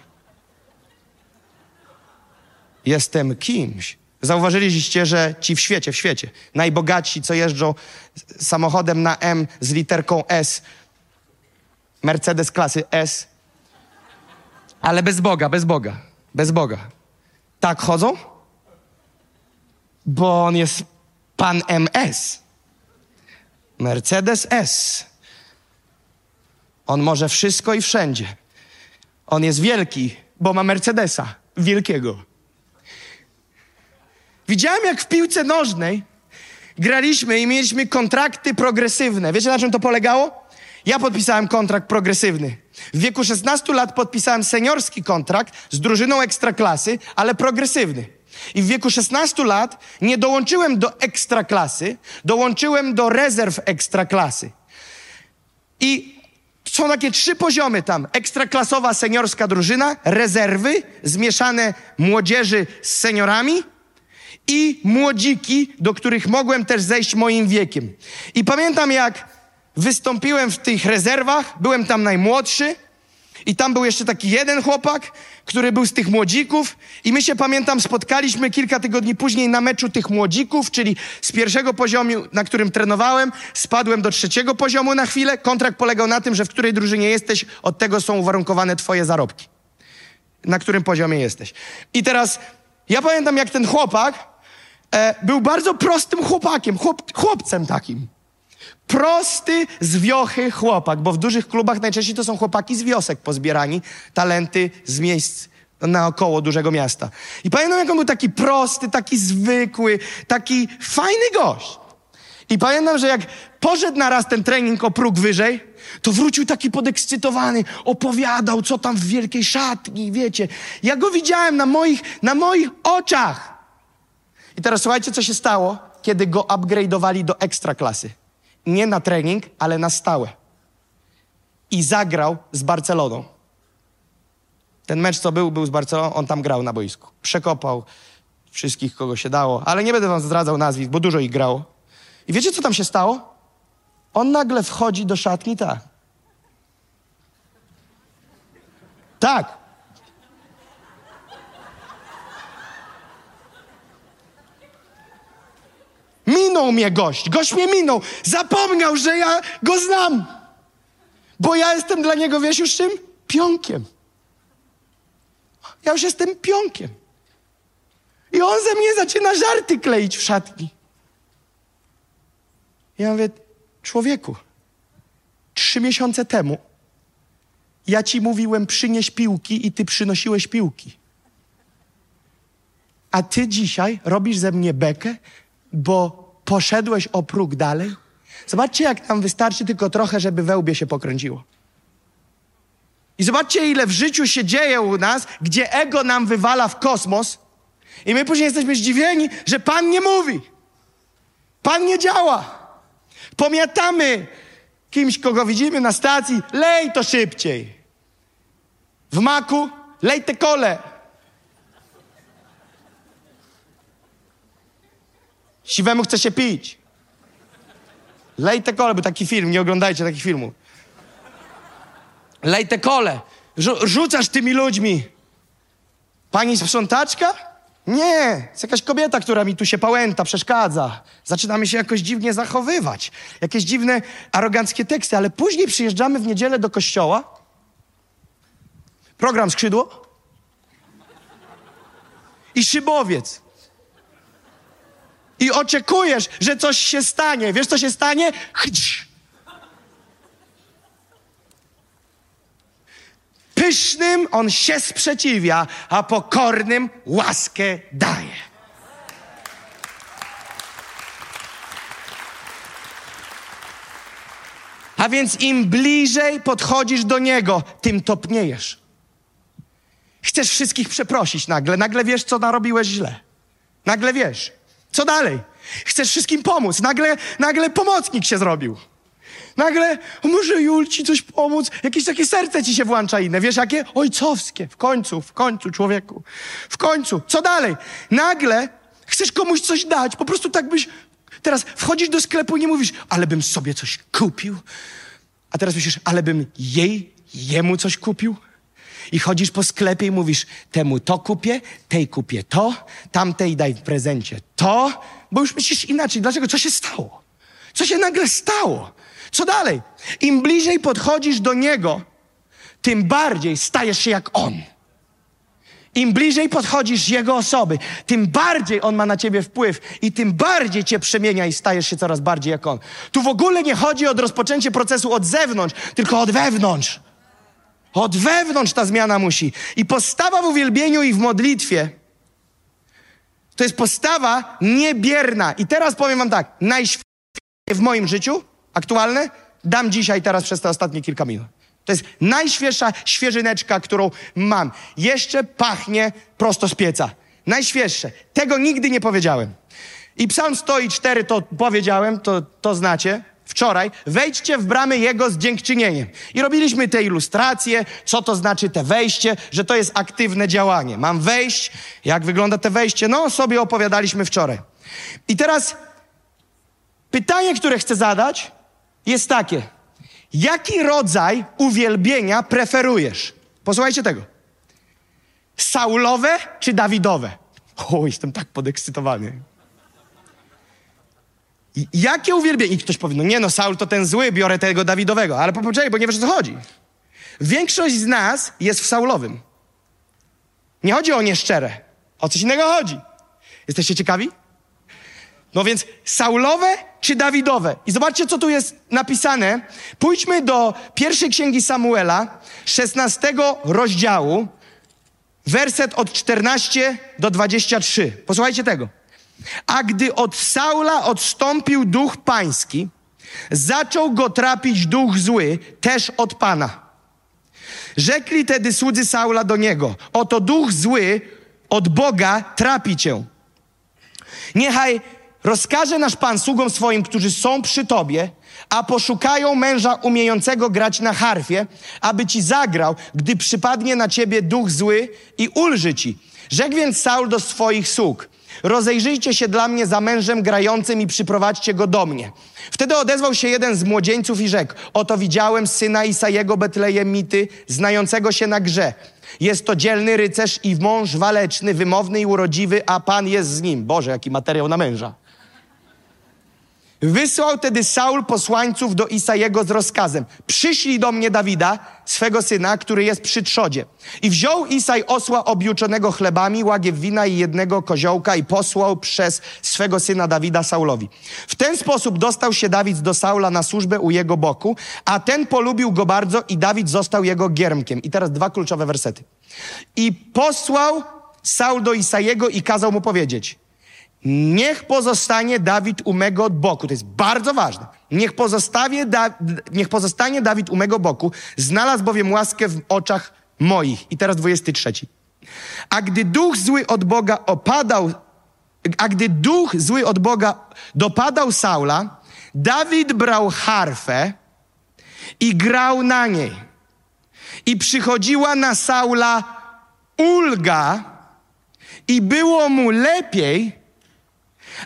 Jestem kimś. Zauważyliście, że ci w świecie, w świecie, najbogatsi, co jeżdżą samochodem na M z literką S, Mercedes klasy S, ale bez Boga, bez Boga, bez Boga. Tak chodzą? Bo on jest pan MS. Mercedes S. On może wszystko i wszędzie. On jest wielki, bo ma Mercedesa wielkiego. Widziałem, jak w piłce nożnej graliśmy i mieliśmy kontrakty progresywne. Wiecie, na czym to polegało? Ja podpisałem kontrakt progresywny. W wieku 16 lat podpisałem seniorski kontrakt z drużyną ekstraklasy, ale progresywny. I w wieku 16 lat nie dołączyłem do ekstraklasy, dołączyłem do rezerw ekstraklasy. I są takie trzy poziomy tam. Ekstraklasowa seniorska drużyna, rezerwy, zmieszane młodzieży z seniorami i młodziki, do których mogłem też zejść moim wiekiem. I pamiętam, jak wystąpiłem w tych rezerwach, byłem tam najmłodszy i tam był jeszcze taki jeden chłopak, który był z tych młodzików i my się, pamiętam, spotkaliśmy kilka tygodni później na meczu tych młodzików, czyli z pierwszego poziomu, na którym trenowałem, spadłem do trzeciego poziomu na chwilę. Kontrakt polegał na tym, że w której drużynie jesteś, od tego są uwarunkowane twoje zarobki. Na którym poziomie jesteś. I teraz ja pamiętam, jak ten chłopak e, był bardzo prostym chłopakiem, chłop, chłopcem takim. Prosty, z wiochy chłopak, bo w dużych klubach najczęściej to są chłopaki z wiosek pozbierani, talenty z miejsc naokoło dużego miasta. I pamiętam, jak on był taki prosty, taki zwykły, taki fajny gość. I pamiętam, że jak poszedł na raz ten trening o próg wyżej, to wrócił taki podekscytowany, opowiadał, co tam w wielkiej szatni, wiecie. Ja go widziałem na moich, na moich oczach. I teraz słuchajcie, co się stało, kiedy go upgrade'owali do ekstraklasy nie na trening, ale na stałe. I zagrał z Barceloną. Ten mecz, co był, był z Barceloną, on tam grał na boisku. Przekopał wszystkich, kogo się dało, ale nie będę wam zdradzał nazwisk, bo dużo ich grało. I wiecie, co tam się stało? On nagle wchodzi do szatni tak. Tak. Minął mnie gość. Gość mnie minął. Zapomniał, że ja go znam. Bo ja jestem dla niego, wiesz już czym? Pionkiem. Ja już jestem pionkiem. I on ze mnie zaczyna żarty kleić w szatni. Ja mówię, człowieku, trzy miesiące temu ja ci mówiłem, przynieś piłki i ty przynosiłeś piłki. A ty dzisiaj robisz ze mnie bekę, bo poszedłeś o próg dalej. Zobaczcie, jak nam wystarczy tylko trochę, żeby we łbie się pokręciło. I zobaczcie, ile w życiu się dzieje u nas, gdzie ego nam wywala w kosmos, i my później jesteśmy zdziwieni, że Pan nie mówi. Pan nie działa. Pomiatamy kimś, kogo widzimy na stacji, lej to szybciej. W maku, lej te kole. Siwemu chce się pić. Lej te kole, był taki film, nie oglądajcie takich filmów. Lej te kole. Rzu- rzucasz tymi ludźmi. Pani sprzątaczka? Nie, jest jakaś kobieta, która mi tu się pałęta, przeszkadza. Zaczynamy się jakoś dziwnie zachowywać. Jakieś dziwne, aroganckie teksty, ale później przyjeżdżamy w niedzielę do kościoła. Program Skrzydło. I szybowiec i oczekujesz, że coś się stanie. Wiesz, co się stanie? Chdź. Pysznym on się sprzeciwia, a pokornym łaskę daje. A więc im bliżej podchodzisz do niego, tym topniejesz. Chcesz wszystkich przeprosić nagle. Nagle wiesz, co narobiłeś źle. Nagle wiesz. Co dalej? Chcesz wszystkim pomóc. Nagle, nagle pomocnik się zrobił. Nagle, może Jul ci coś pomóc? Jakieś takie serce ci się włącza inne. Wiesz jakie? Ojcowskie. W końcu, w końcu, człowieku. W końcu. Co dalej? Nagle chcesz komuś coś dać. Po prostu tak byś... Teraz wchodzisz do sklepu i nie mówisz, ale bym sobie coś kupił. A teraz myślisz, ale bym jej, jemu coś kupił. I chodzisz po sklepie i mówisz, temu to kupię, tej kupię to, tamtej daj w prezencie to, bo już myślisz inaczej. Dlaczego? Co się stało? Co się nagle stało? Co dalej? Im bliżej podchodzisz do Niego, tym bardziej stajesz się jak On. Im bliżej podchodzisz Jego osoby, tym bardziej On ma na ciebie wpływ i tym bardziej cię przemienia i stajesz się coraz bardziej jak On. Tu w ogóle nie chodzi o rozpoczęcie procesu od zewnątrz, tylko od wewnątrz. Od wewnątrz ta zmiana musi. I postawa w uwielbieniu i w modlitwie to jest postawa niebierna. I teraz powiem wam tak, najświetniejsze w moim życiu aktualne dam dzisiaj, teraz przez te ostatnie kilka minut. To jest najświeższa świeżyneczka, którą mam. Jeszcze pachnie prosto z pieca. Najświeższe. Tego nigdy nie powiedziałem. I Psalm 104 to powiedziałem, to, to znacie. Wczoraj, wejdźcie w bramy Jego z dziękczynieniem. I robiliśmy te ilustracje, co to znaczy te wejście, że to jest aktywne działanie. Mam wejść, jak wygląda te wejście? No, sobie opowiadaliśmy wczoraj. I teraz pytanie, które chcę zadać, jest takie. Jaki rodzaj uwielbienia preferujesz? Posłuchajcie tego. Saulowe czy Dawidowe? O, jestem tak podekscytowany. Jakie uwielbienie? I ktoś powie, no nie no, Saul to ten zły, biorę tego Dawidowego. Ale po- poczekaj, bo nie wiesz o co chodzi. Większość z nas jest w Saulowym. Nie chodzi o nieszczere. O coś innego chodzi. Jesteście ciekawi? No więc Saulowe czy Dawidowe? I zobaczcie, co tu jest napisane. Pójdźmy do pierwszej księgi Samuela, 16 rozdziału, werset od 14 do 23. Posłuchajcie tego. A gdy od Saula odstąpił duch pański, zaczął go trapić duch zły, też od Pana. Rzekli tedy słudzy Saula do niego: Oto duch zły od Boga trapi cię. Niechaj rozkaże nasz Pan sługom swoim, którzy są przy Tobie, a poszukają męża umiejącego grać na harfie, aby Ci zagrał, gdy przypadnie na Ciebie duch zły i ulży Ci. Rzekł więc Saul do swoich sług. Rozejrzyjcie się dla mnie za mężem grającym i przyprowadźcie go do mnie. Wtedy odezwał się jeden z młodzieńców i rzekł, oto widziałem syna Isajego Betlejemity, znającego się na grze. Jest to dzielny rycerz i mąż waleczny, wymowny i urodziwy, a Pan jest z nim. Boże, jaki materiał na męża. Wysłał tedy Saul posłańców do Isajego z rozkazem: Przyślij do mnie Dawida, swego syna, który jest przy trzodzie. I wziął Isaj osła objuczonego chlebami, łagiew wina i jednego koziołka i posłał przez swego syna Dawida Saulowi. W ten sposób dostał się Dawid do Saula na służbę u jego boku, a ten polubił go bardzo i Dawid został jego giermkiem. I teraz dwa kluczowe wersety. I posłał Saul do Isajego i kazał mu powiedzieć: Niech pozostanie Dawid u mego boku. To jest bardzo ważne. Niech, pozostawie da, niech pozostanie Dawid u mego boku. Znalazł bowiem łaskę w oczach moich. I teraz 23. A gdy duch zły od Boga opadał, a gdy duch zły od Boga dopadał Saula, Dawid brał harfę i grał na niej. I przychodziła na Saula ulga i było mu lepiej,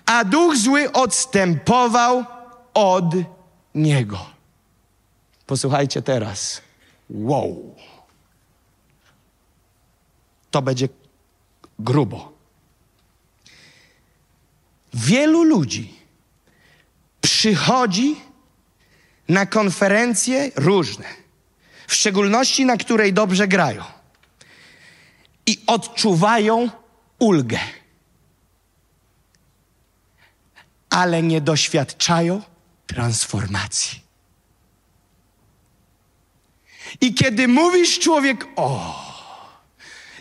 a duch zły odstępował od niego. Posłuchajcie teraz. Wow. To będzie grubo. Wielu ludzi przychodzi na konferencje różne, w szczególności na której dobrze grają, i odczuwają ulgę ale nie doświadczają transformacji. I kiedy mówisz człowiek o,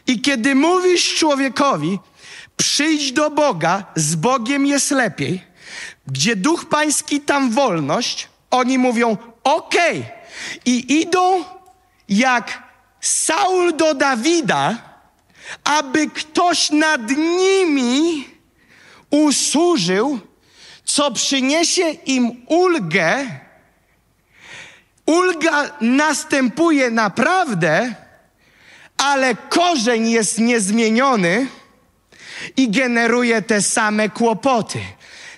i kiedy mówisz człowiekowi, przyjdź do Boga, z Bogiem jest lepiej, gdzie duch pański, tam wolność, oni mówią okej. Okay. I idą jak Saul do Dawida, aby ktoś nad nimi usłużył, co przyniesie im ulgę, ulga następuje naprawdę, ale korzeń jest niezmieniony i generuje te same kłopoty.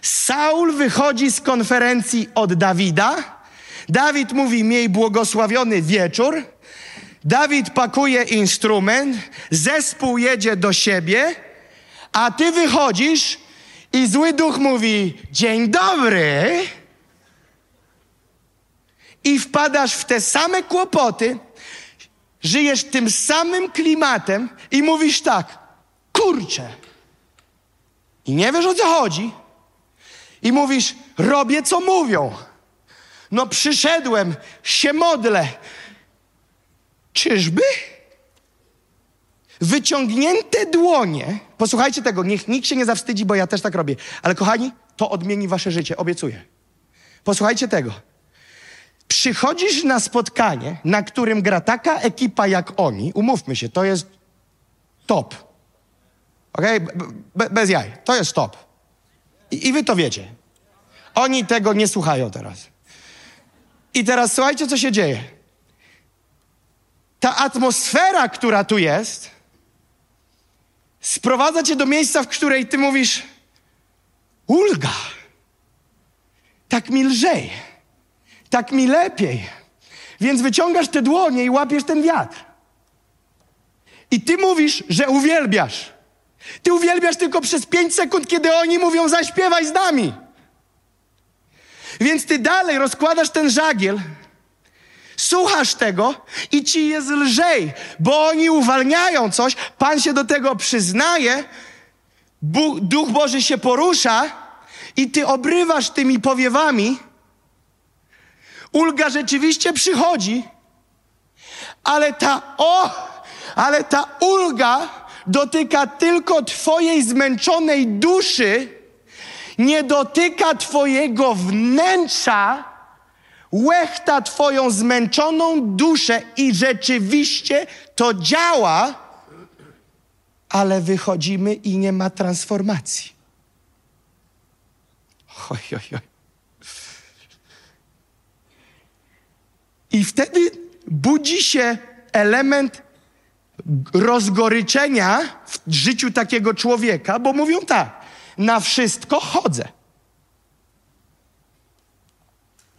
Saul wychodzi z konferencji od Dawida. Dawid mówi: Miej błogosławiony wieczór. Dawid pakuje instrument, zespół jedzie do siebie, a ty wychodzisz i zły duch mówi: Dzień dobry. I wpadasz w te same kłopoty, żyjesz tym samym klimatem i mówisz tak: Kurczę. I nie wiesz o co chodzi. I mówisz: Robię co mówią. No przyszedłem, się modlę. Czyżby? Wyciągnięte dłonie, posłuchajcie tego, niech nikt się nie zawstydzi, bo ja też tak robię, ale kochani, to odmieni wasze życie, obiecuję. Posłuchajcie tego. Przychodzisz na spotkanie, na którym gra taka ekipa jak oni, umówmy się, to jest top. Ok? Be, bez jaj, to jest top. I, I wy to wiecie. Oni tego nie słuchają teraz. I teraz słuchajcie, co się dzieje. Ta atmosfera, która tu jest, sprowadza cię do miejsca, w której ty mówisz: Ulga, tak mi lżej, tak mi lepiej. Więc wyciągasz te dłonie i łapiesz ten wiatr. I ty mówisz, że uwielbiasz. Ty uwielbiasz tylko przez pięć sekund, kiedy oni mówią: zaśpiewaj z nami. Więc ty dalej rozkładasz ten żagiel, słuchasz tego i ci jest lżej, bo oni uwalniają coś, Pan się do tego przyznaje, Bóg, Duch Boży się porusza i ty obrywasz tymi powiewami. Ulga rzeczywiście przychodzi, ale ta, o, ale ta ulga dotyka tylko twojej zmęczonej duszy, nie dotyka Twojego wnętrza, łechta Twoją zmęczoną duszę i rzeczywiście to działa, ale wychodzimy i nie ma transformacji. Oj, oj, oj. I wtedy budzi się element rozgoryczenia w życiu takiego człowieka, bo mówią tak na wszystko chodzę.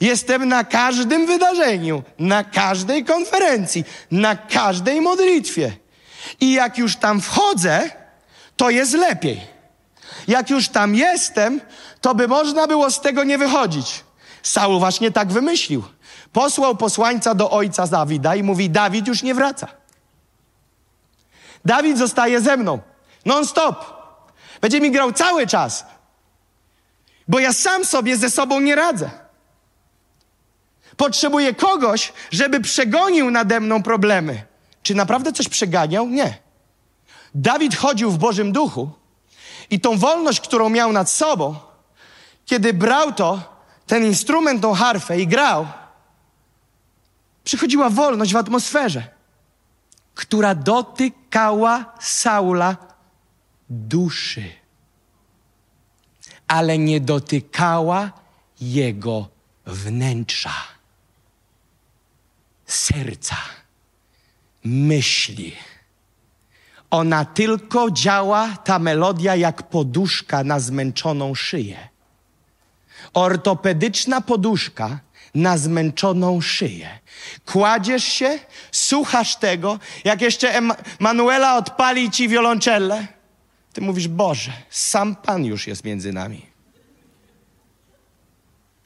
Jestem na każdym wydarzeniu, na każdej konferencji, na każdej modlitwie. I jak już tam wchodzę, to jest lepiej. Jak już tam jestem, to by można było z tego nie wychodzić. Saul właśnie tak wymyślił. Posłał posłańca do ojca Dawida i mówi: Dawid już nie wraca. Dawid zostaje ze mną. Non stop. Będzie mi grał cały czas. Bo ja sam sobie ze sobą nie radzę. Potrzebuję kogoś, żeby przegonił nade mną problemy. Czy naprawdę coś przeganiał? Nie. Dawid chodził w Bożym Duchu i tą wolność, którą miał nad sobą, kiedy brał to, ten instrument, tą harfę i grał, przychodziła wolność w atmosferze, która dotykała Saula duszy, ale nie dotykała jego wnętrza, serca, myśli. Ona tylko działa, ta melodia, jak poduszka na zmęczoną szyję. Ortopedyczna poduszka na zmęczoną szyję. Kładziesz się, słuchasz tego, jak jeszcze Manuela odpali ci wioloncellę. Ty mówisz, Boże, sam Pan już jest między nami.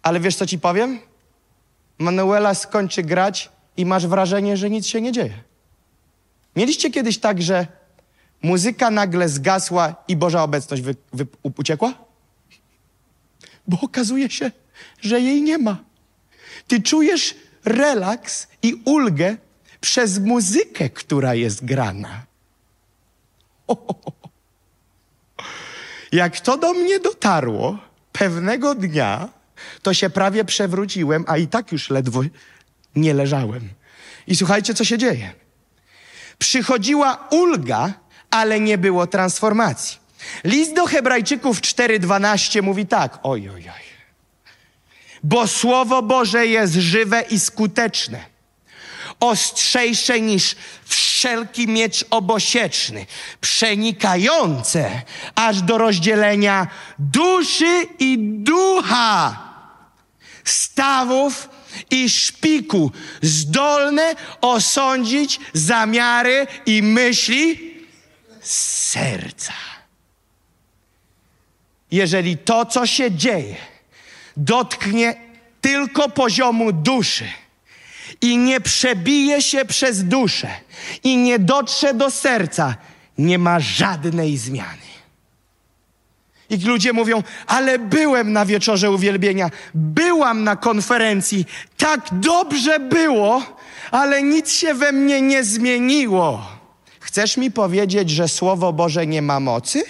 Ale wiesz, co ci powiem? Manuela skończy grać i masz wrażenie, że nic się nie dzieje. Mieliście kiedyś tak, że muzyka nagle zgasła i Boża obecność wy, wy, uciekła? Bo okazuje się, że jej nie ma. Ty czujesz relaks i ulgę przez muzykę, która jest grana. Jak to do mnie dotarło pewnego dnia, to się prawie przewróciłem, a i tak już ledwo nie leżałem. I słuchajcie, co się dzieje. Przychodziła ulga, ale nie było transformacji. List do Hebrajczyków 4:12 mówi tak: oj, oj, oj bo Słowo Boże jest żywe i skuteczne, ostrzejsze niż wszelki miecz obosieczny, przenikające aż do rozdzielenia duszy i ducha, stawów i szpiku, zdolne osądzić zamiary i myśli serca. Jeżeli to, co się dzieje, dotknie tylko poziomu duszy i nie przebije się przez duszę i nie dotrze do serca, nie ma żadnej zmiany. I ludzie mówią, ale byłem na wieczorze uwielbienia, byłam na konferencji, tak dobrze było, ale nic się we mnie nie zmieniło. Chcesz mi powiedzieć, że Słowo Boże nie ma mocy?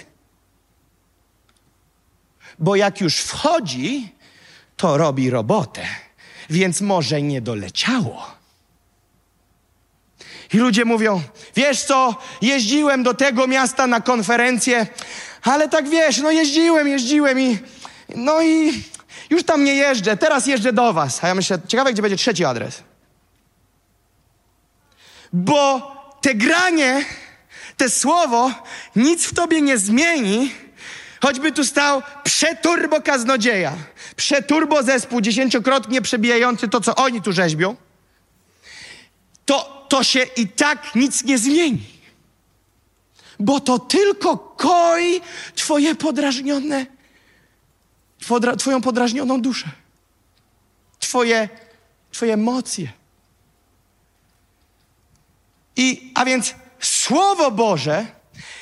Bo jak już wchodzi, to robi robotę, więc może nie doleciało. I ludzie mówią, wiesz co, jeździłem do tego miasta na konferencję, ale tak wiesz, no jeździłem, jeździłem i no i już tam nie jeżdżę, teraz jeżdżę do was. A ja myślę, ciekawe, gdzie będzie trzeci adres. Bo te granie, te słowo nic w tobie nie zmieni, choćby tu stał przeturbo kaznodzieja, przeturbo zespół dziesięciokrotnie przebijający to, co oni tu rzeźbią, to, to się i tak nic nie zmieni bo to tylko koi Twoje podrażnione, podra, Twoją podrażnioną duszę, Twoje, Twoje emocje. I, a więc Słowo Boże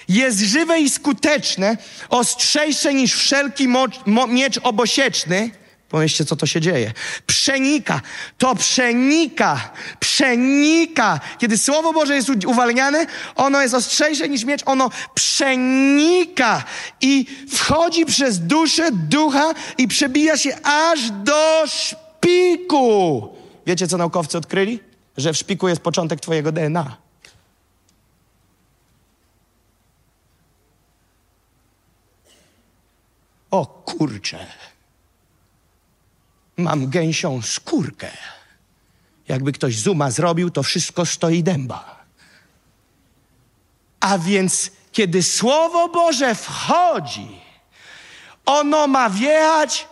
jest żywe i skuteczne, ostrzejsze niż wszelki mo, mo, miecz obosieczny, Pomyślcie, co to się dzieje. Przenika. To przenika. Przenika. Kiedy Słowo Boże jest uwalniane, ono jest ostrzejsze niż miecz. Ono przenika i wchodzi przez duszę, ducha i przebija się aż do szpiku. Wiecie, co naukowcy odkryli? Że w szpiku jest początek twojego DNA. O kurcze mam gęsią skórkę. Jakby ktoś zuma zrobił, to wszystko stoi dęba. A więc, kiedy Słowo Boże wchodzi, ono ma wjechać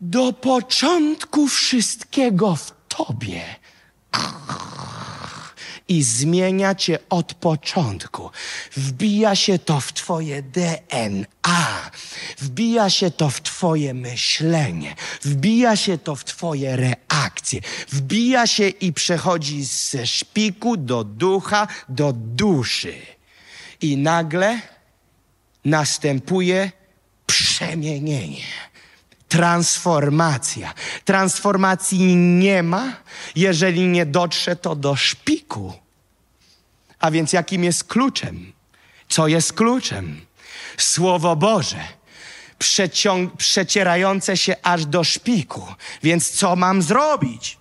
do początku wszystkiego w Tobie i zmienia cię od początku. Wbija się to w twoje DNA, wbija się to w twoje myślenie, wbija się to w twoje reakcje, wbija się i przechodzi ze szpiku do ducha, do duszy. I nagle następuje przemienienie transformacja. Transformacji nie ma, jeżeli nie dotrze to do szpiku. A więc jakim jest kluczem? Co jest kluczem? Słowo Boże. Przecierające się aż do szpiku. Więc co mam zrobić?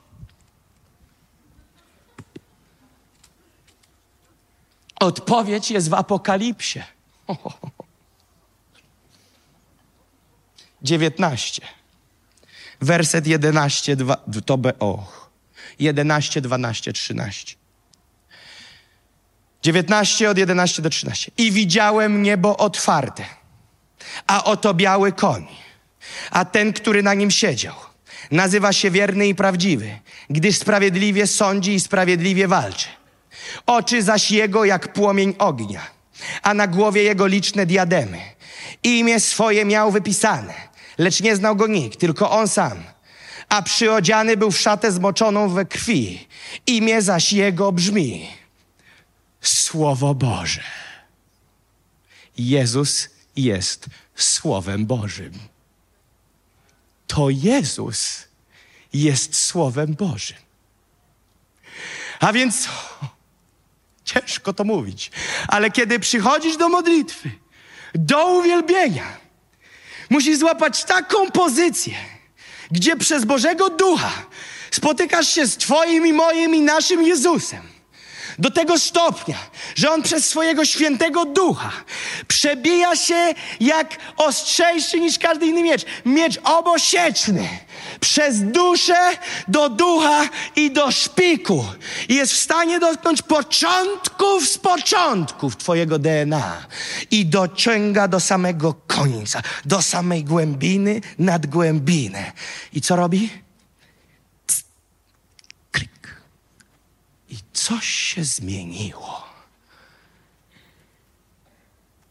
Odpowiedź jest w Apokalipsie. [LAUGHS] 19. Werset 11, 2, to be, o, 11, 12, 13. 19 od 11 do 13. I widziałem niebo otwarte, a oto biały koń, a ten, który na nim siedział, nazywa się wierny i prawdziwy, gdyż sprawiedliwie sądzi i sprawiedliwie walczy. Oczy zaś jego jak płomień ognia, a na głowie jego liczne diademy. Imię swoje miał wypisane lecz nie znał go nikt, tylko on sam. A przyodziany był w szatę zmoczoną we krwi. Imię zaś jego brzmi Słowo Boże. Jezus jest Słowem Bożym. To Jezus jest Słowem Bożym. A więc [LAUGHS] ciężko to mówić, ale kiedy przychodzisz do modlitwy, do uwielbienia, Musisz złapać taką pozycję, gdzie przez Bożego Ducha spotykasz się z Twoim i moim i naszym Jezusem do tego stopnia, że On przez swojego świętego ducha przebija się jak ostrzejszy niż każdy inny miecz. Miecz obosieczny. Przez duszę do ducha i do szpiku. I jest w stanie dotknąć początków z początków Twojego DNA. I dociąga do samego końca, do samej głębiny nad głębinę. I co robi? coś się zmieniło.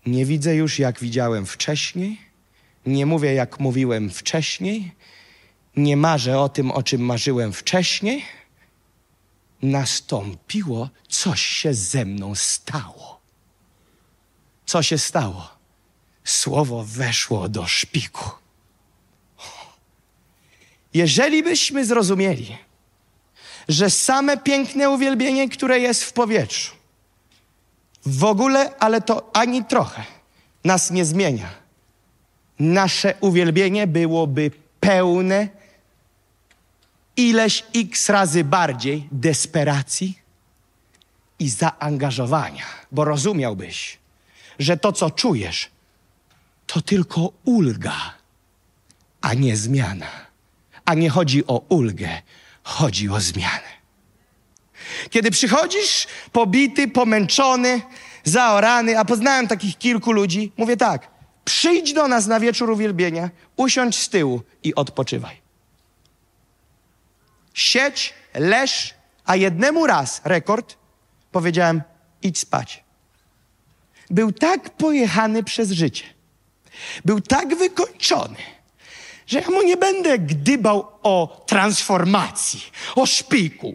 Nie widzę już, jak widziałem wcześniej. Nie mówię, jak mówiłem wcześniej. Nie marzę o tym, o czym marzyłem wcześniej. Nastąpiło, coś się ze mną stało. Co się stało? Słowo weszło do szpiku. Jeżeli byśmy zrozumieli, że same piękne uwielbienie, które jest w powietrzu, w ogóle, ale to ani trochę nas nie zmienia. Nasze uwielbienie byłoby pełne ileś x razy bardziej desperacji i zaangażowania, bo rozumiałbyś, że to, co czujesz, to tylko ulga, a nie zmiana. A nie chodzi o ulgę, chodzi o zmianę. Kiedy przychodzisz pobity, pomęczony, zaorany, a poznałem takich kilku ludzi, mówię tak: przyjdź do nas na wieczór uwielbienia, usiądź z tyłu i odpoczywaj. Siedź, leż, a jednemu raz, rekord, powiedziałem: idź spać. Był tak pojechany przez życie, był tak wykończony, że ja mu nie będę gdybał o transformacji, o szpiku.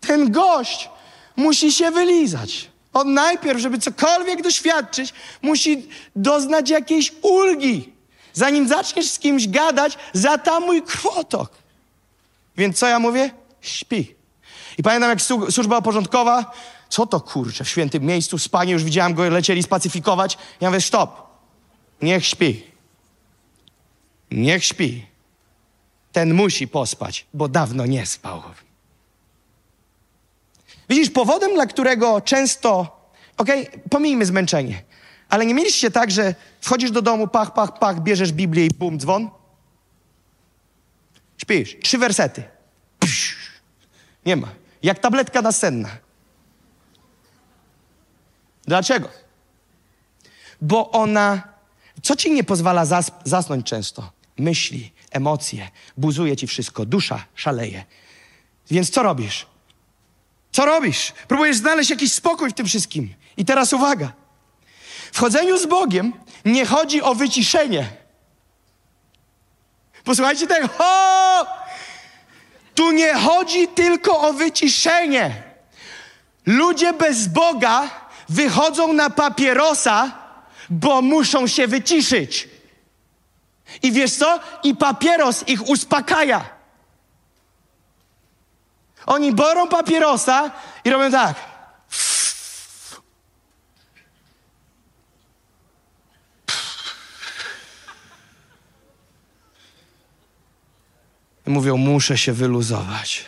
Ten gość musi się wylizać. On najpierw, żeby cokolwiek doświadczyć, musi doznać jakiejś ulgi. Zanim zaczniesz z kimś gadać, zatamuj krwotok. Więc co ja mówię? Śpi. I pamiętam, jak służba porządkowa, co to kurczę, w świętym miejscu, spanie, już widziałem go, lecieli spacyfikować. Ja mówię, stop, niech śpi. Niech śpi. Ten musi pospać, bo dawno nie spał. Widzisz, powodem, dla którego często, okej, okay, pomijmy zmęczenie, ale nie mieliście tak, że wchodzisz do domu, pach, pach, pach, bierzesz Biblię i bum, dzwon? Śpisz. Trzy wersety. Psz. Nie ma. Jak tabletka nasenna. Dlaczego? Bo ona, co ci nie pozwala zas zasnąć często? Myśli, emocje, buzuje ci wszystko, dusza szaleje. Więc co robisz? Co robisz? Próbujesz znaleźć jakiś spokój w tym wszystkim. I teraz uwaga. W chodzeniu z Bogiem nie chodzi o wyciszenie. Posłuchajcie tego. O! Tu nie chodzi tylko o wyciszenie. Ludzie bez Boga wychodzą na papierosa, bo muszą się wyciszyć. I wiesz co? I papieros ich uspokaja. Oni biorą papierosa i robią tak. I mówią, muszę się wyluzować.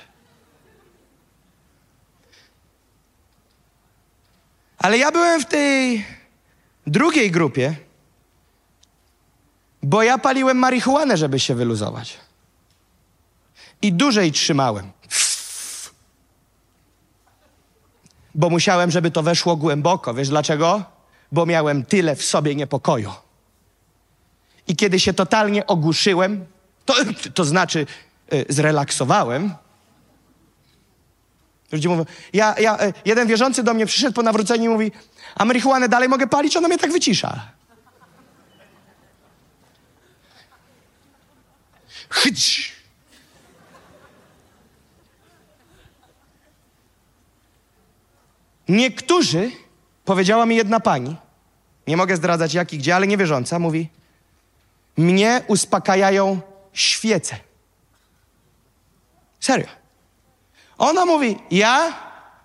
Ale ja byłem w tej drugiej grupie, bo ja paliłem marihuanę, żeby się wyluzować. I dłużej trzymałem. bo musiałem, żeby to weszło głęboko. Wiesz dlaczego? Bo miałem tyle w sobie niepokoju. I kiedy się totalnie ogłuszyłem, to, to znaczy zrelaksowałem, ludzie mówią, ja, ja, y, jeden wierzący do mnie przyszedł po nawróceniu i mówi, a marihuanę dalej mogę palić? Ona mnie tak wycisza. Chyć! Niektórzy, powiedziała mi jedna pani, nie mogę zdradzać jak i gdzie, ale niewierząca, mówi, mnie uspokajają świece. Serio. Ona mówi, ja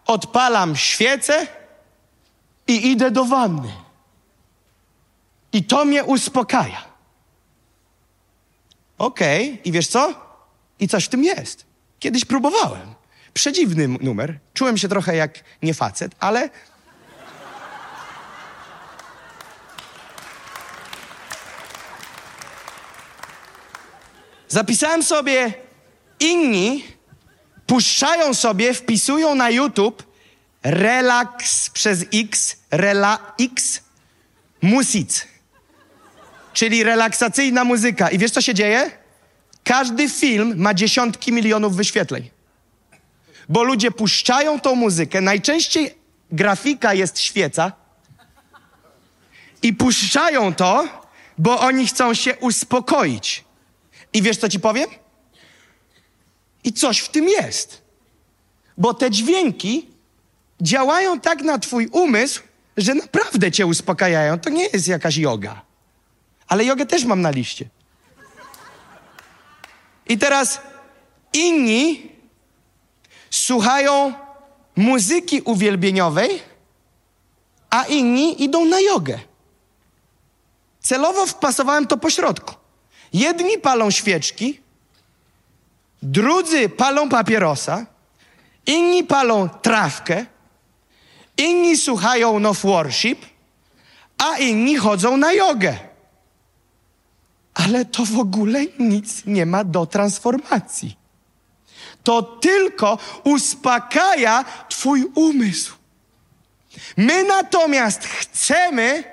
odpalam świecę i idę do wanny. I to mnie uspokaja. Okej, okay. i wiesz co? I coś w tym jest. Kiedyś próbowałem. Przedziwny numer. Czułem się trochę jak nie facet, ale. Zapisałem sobie, inni puszczają sobie, wpisują na YouTube relaks przez X, rela X, music. Czyli relaksacyjna muzyka. I wiesz, co się dzieje? Każdy film ma dziesiątki milionów wyświetleń bo ludzie puszczają tą muzykę. Najczęściej grafika jest świeca i puszczają to, bo oni chcą się uspokoić. I wiesz, co ci powiem? I coś w tym jest. Bo te dźwięki działają tak na twój umysł, że naprawdę cię uspokajają. To nie jest jakaś yoga. Ale jogę też mam na liście. I teraz inni słuchają muzyki uwielbieniowej, a inni idą na jogę. Celowo wpasowałem to po środku. Jedni palą świeczki, drudzy palą papierosa, inni palą trawkę, inni słuchają no worship, a inni chodzą na jogę. Ale to w ogóle nic nie ma do transformacji. To tylko uspokaja Twój umysł. My natomiast chcemy,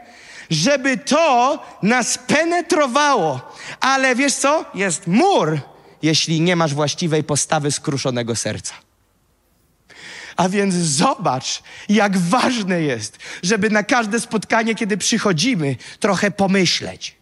żeby to nas penetrowało. Ale wiesz co? Jest mur, jeśli nie masz właściwej postawy skruszonego serca. A więc zobacz, jak ważne jest, żeby na każde spotkanie, kiedy przychodzimy, trochę pomyśleć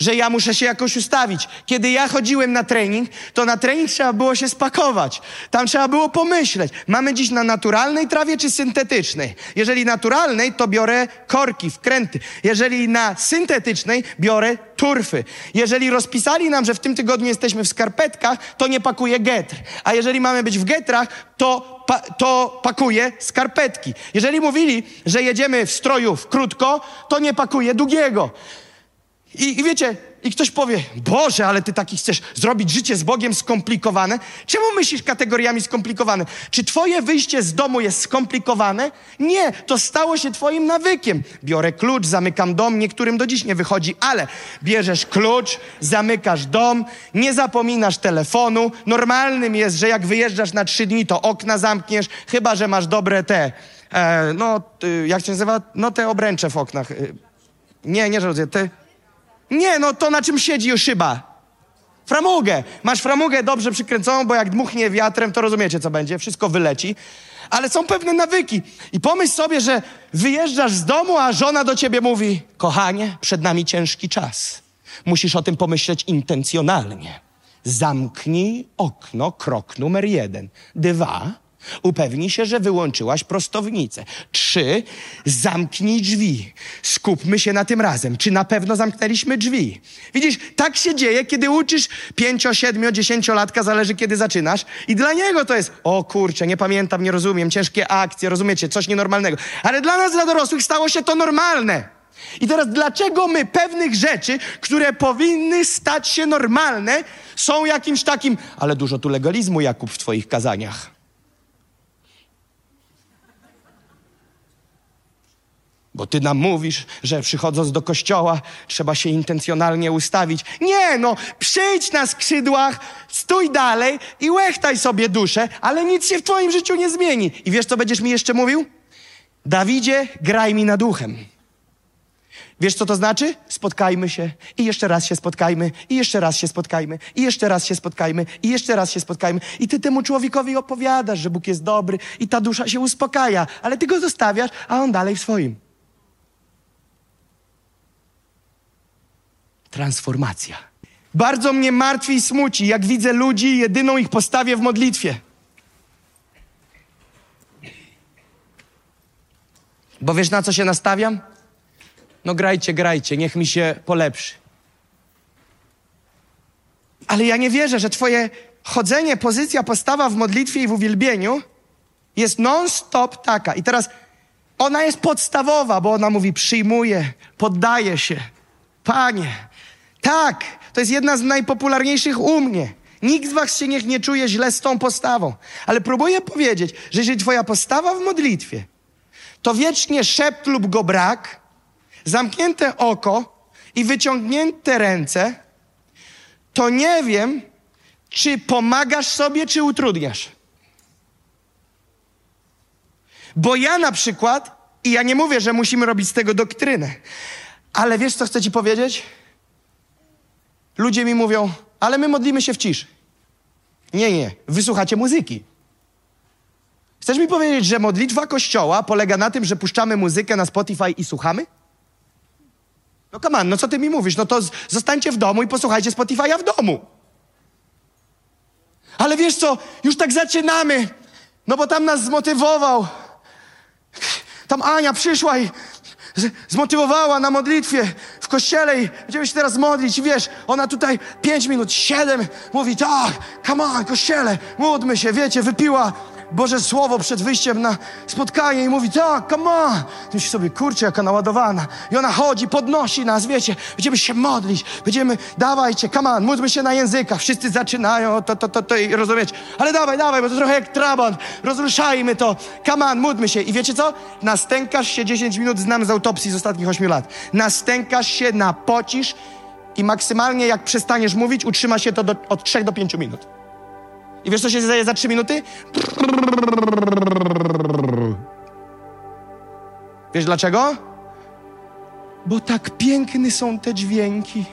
że ja muszę się jakoś ustawić. Kiedy ja chodziłem na trening, to na trening trzeba było się spakować. Tam trzeba było pomyśleć, mamy dziś na naturalnej trawie czy syntetycznej. Jeżeli naturalnej, to biorę korki, wkręty. Jeżeli na syntetycznej, biorę turfy. Jeżeli rozpisali nam, że w tym tygodniu jesteśmy w skarpetkach, to nie pakuję getr. A jeżeli mamy być w getrach, to pa, to pakuje skarpetki. Jeżeli mówili, że jedziemy w stroju w krótko, to nie pakuje długiego. I, I wiecie, i ktoś powie, Boże, ale ty taki chcesz zrobić życie z Bogiem skomplikowane. Czemu myślisz kategoriami skomplikowane? Czy twoje wyjście z domu jest skomplikowane? Nie, to stało się twoim nawykiem. Biorę klucz, zamykam dom, niektórym do dziś nie wychodzi, ale bierzesz klucz, zamykasz dom, nie zapominasz telefonu. Normalnym jest, że jak wyjeżdżasz na trzy dni, to okna zamkniesz, chyba, że masz dobre te, e, no, jak się nazywa? No te obręcze w oknach. Y, nie, nie, że te... Nie, no to na czym siedzi szyba? Framugę. Masz framugę dobrze przykręconą, bo jak dmuchnie wiatrem, to rozumiecie, co będzie. Wszystko wyleci. Ale są pewne nawyki. I pomyśl sobie, że wyjeżdżasz z domu, a żona do ciebie mówi: Kochanie, przed nami ciężki czas. Musisz o tym pomyśleć intencjonalnie. Zamknij okno, krok numer jeden. Dwa, Upewnij się, że wyłączyłaś prostownicę. Trzy, zamknij drzwi. Skupmy się na tym razem. Czy na pewno zamknęliśmy drzwi? Widzisz, tak się dzieje, kiedy uczysz pięcio, siedmiu, dziesięciolatka, zależy kiedy zaczynasz. I dla niego to jest, o kurczę, nie pamiętam, nie rozumiem, ciężkie akcje, rozumiecie, coś nienormalnego. Ale dla nas, dla dorosłych stało się to normalne. I teraz dlaczego my pewnych rzeczy, które powinny stać się normalne, są jakimś takim, ale dużo tu legalizmu, Jakub, w twoich kazaniach. Bo ty nam mówisz, że przychodząc do kościoła trzeba się intencjonalnie ustawić. Nie, no, przyjdź na skrzydłach, stój dalej i łechtaj sobie duszę, ale nic się w twoim życiu nie zmieni. I wiesz, co będziesz mi jeszcze mówił? Dawidzie, graj mi nad duchem. Wiesz, co to znaczy? Spotkajmy się i jeszcze raz się spotkajmy, i jeszcze raz się spotkajmy, i jeszcze raz się spotkajmy, i jeszcze raz się spotkajmy. I ty temu człowiekowi opowiadasz, że Bóg jest dobry i ta dusza się uspokaja, ale ty go zostawiasz, a on dalej w swoim. Transformacja. Bardzo mnie martwi i smuci, jak widzę ludzi, jedyną ich postawię w modlitwie. Bo wiesz, na co się nastawiam? No grajcie, grajcie, niech mi się polepszy. Ale ja nie wierzę, że Twoje chodzenie, pozycja, postawa w modlitwie i w uwielbieniu jest non-stop taka. I teraz ona jest podstawowa, bo ona mówi: przyjmuje, poddaje się. Panie, tak, to jest jedna z najpopularniejszych u mnie. Nikt z was się niech nie czuje źle z tą postawą. Ale próbuję powiedzieć, że jeżeli twoja postawa w modlitwie to wiecznie szept lub go brak, zamknięte oko i wyciągnięte ręce, to nie wiem, czy pomagasz sobie, czy utrudniasz. Bo ja na przykład, i ja nie mówię, że musimy robić z tego doktrynę, ale wiesz, co chcę ci powiedzieć? Ludzie mi mówią, ale my modlimy się w ciszy. Nie, nie. Wysłuchacie muzyki. Chcesz mi powiedzieć, że modlitwa Kościoła polega na tym, że puszczamy muzykę na Spotify i słuchamy? No come on, no co ty mi mówisz? No to zostańcie w domu i posłuchajcie Spotify'a w domu. Ale wiesz co, już tak zaczynamy, no bo tam nas zmotywował. Tam Ania przyszła i zmotywowała na modlitwie w kościele i będziemy się teraz modlić. I wiesz, ona tutaj pięć minut, siedem mówi tak, come on, kościele, módlmy się, wiecie, wypiła Boże Słowo przed wyjściem na spotkanie i mówi tak, come on. Myślisz sobie, kurczę, jaka naładowana. I ona chodzi, podnosi nas, wiecie, będziemy się modlić, będziemy, dawajcie, come on, módlmy się na językach. Wszyscy zaczynają, to, to, to, to i rozumieć. Ale dawaj, dawaj, bo to trochę jak trabant, rozruszajmy to, come on, módlmy się. I wiecie co? Nastękasz się 10 minut, znam z autopsji z ostatnich 8 lat. Nastękasz się, napocisz i maksymalnie jak przestaniesz mówić, utrzyma się to do, od 3 do 5 minut. I wiesz, co się dzieje za 3 minuty? Wiesz dlaczego? Bo tak piękne są te dźwięki.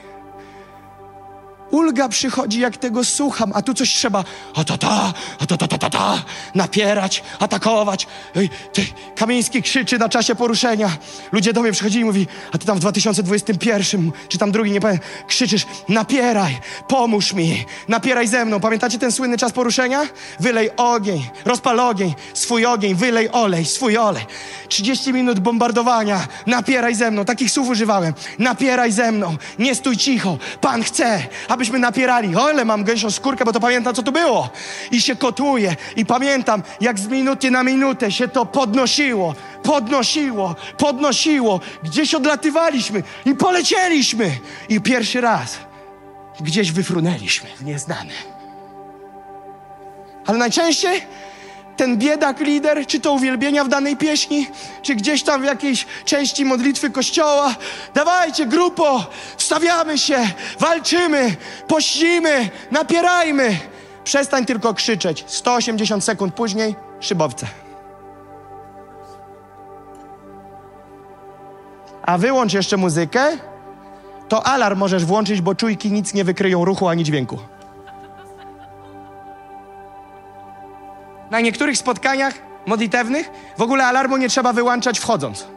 Ulga przychodzi, jak tego słucham, a tu coś trzeba a ta ta, a ta ta ta ta ta, napierać, atakować. Ej, ty, Kamiński krzyczy na czasie poruszenia. Ludzie do mnie przychodzili i mówi, a ty tam w 2021, czy tam drugi, nie pamiętam, krzyczysz, napieraj, pomóż mi, napieraj ze mną. Pamiętacie ten słynny czas poruszenia? Wylej ogień, rozpal ogień, swój ogień, wylej olej, swój olej. 30 minut bombardowania, napieraj ze mną, takich słów używałem. Napieraj ze mną, nie stój cicho, Pan chce, abyśmy napierali. O, ile mam gęsią skórkę, bo to pamiętam, co to było. I się kotuje. I pamiętam, jak z minuty na minutę się to podnosiło, podnosiło, podnosiło. Gdzieś odlatywaliśmy i polecieliśmy. I pierwszy raz gdzieś wyfrunęliśmy w nieznane. Ale najczęściej ten biedak lider, czy to uwielbienia w danej pieśni, czy gdzieś tam w jakiejś części modlitwy kościoła. Dawajcie, grupo, wstawiamy się, walczymy, pościmy, napierajmy. Przestań tylko krzyczeć. 180 sekund później szybowce. A wyłącz jeszcze muzykę, to alarm możesz włączyć, bo czujki nic nie wykryją ruchu ani dźwięku. Na niektórych spotkaniach modlitewnych w ogóle alarmu nie trzeba wyłączać wchodząc.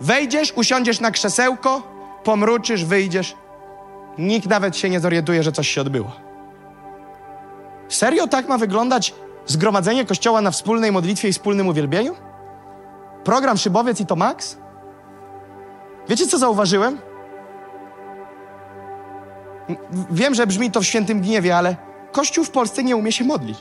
Wejdziesz, usiądziesz na krzesełko, pomruczysz, wyjdziesz. Nikt nawet się nie zorientuje, że coś się odbyło. Serio tak ma wyglądać zgromadzenie kościoła na wspólnej modlitwie i wspólnym uwielbieniu? Program Szybowiec i to Max? Wiecie, co zauważyłem? Wiem, że brzmi to w świętym gniewie, ale Kościół w Polsce nie umie się modlić.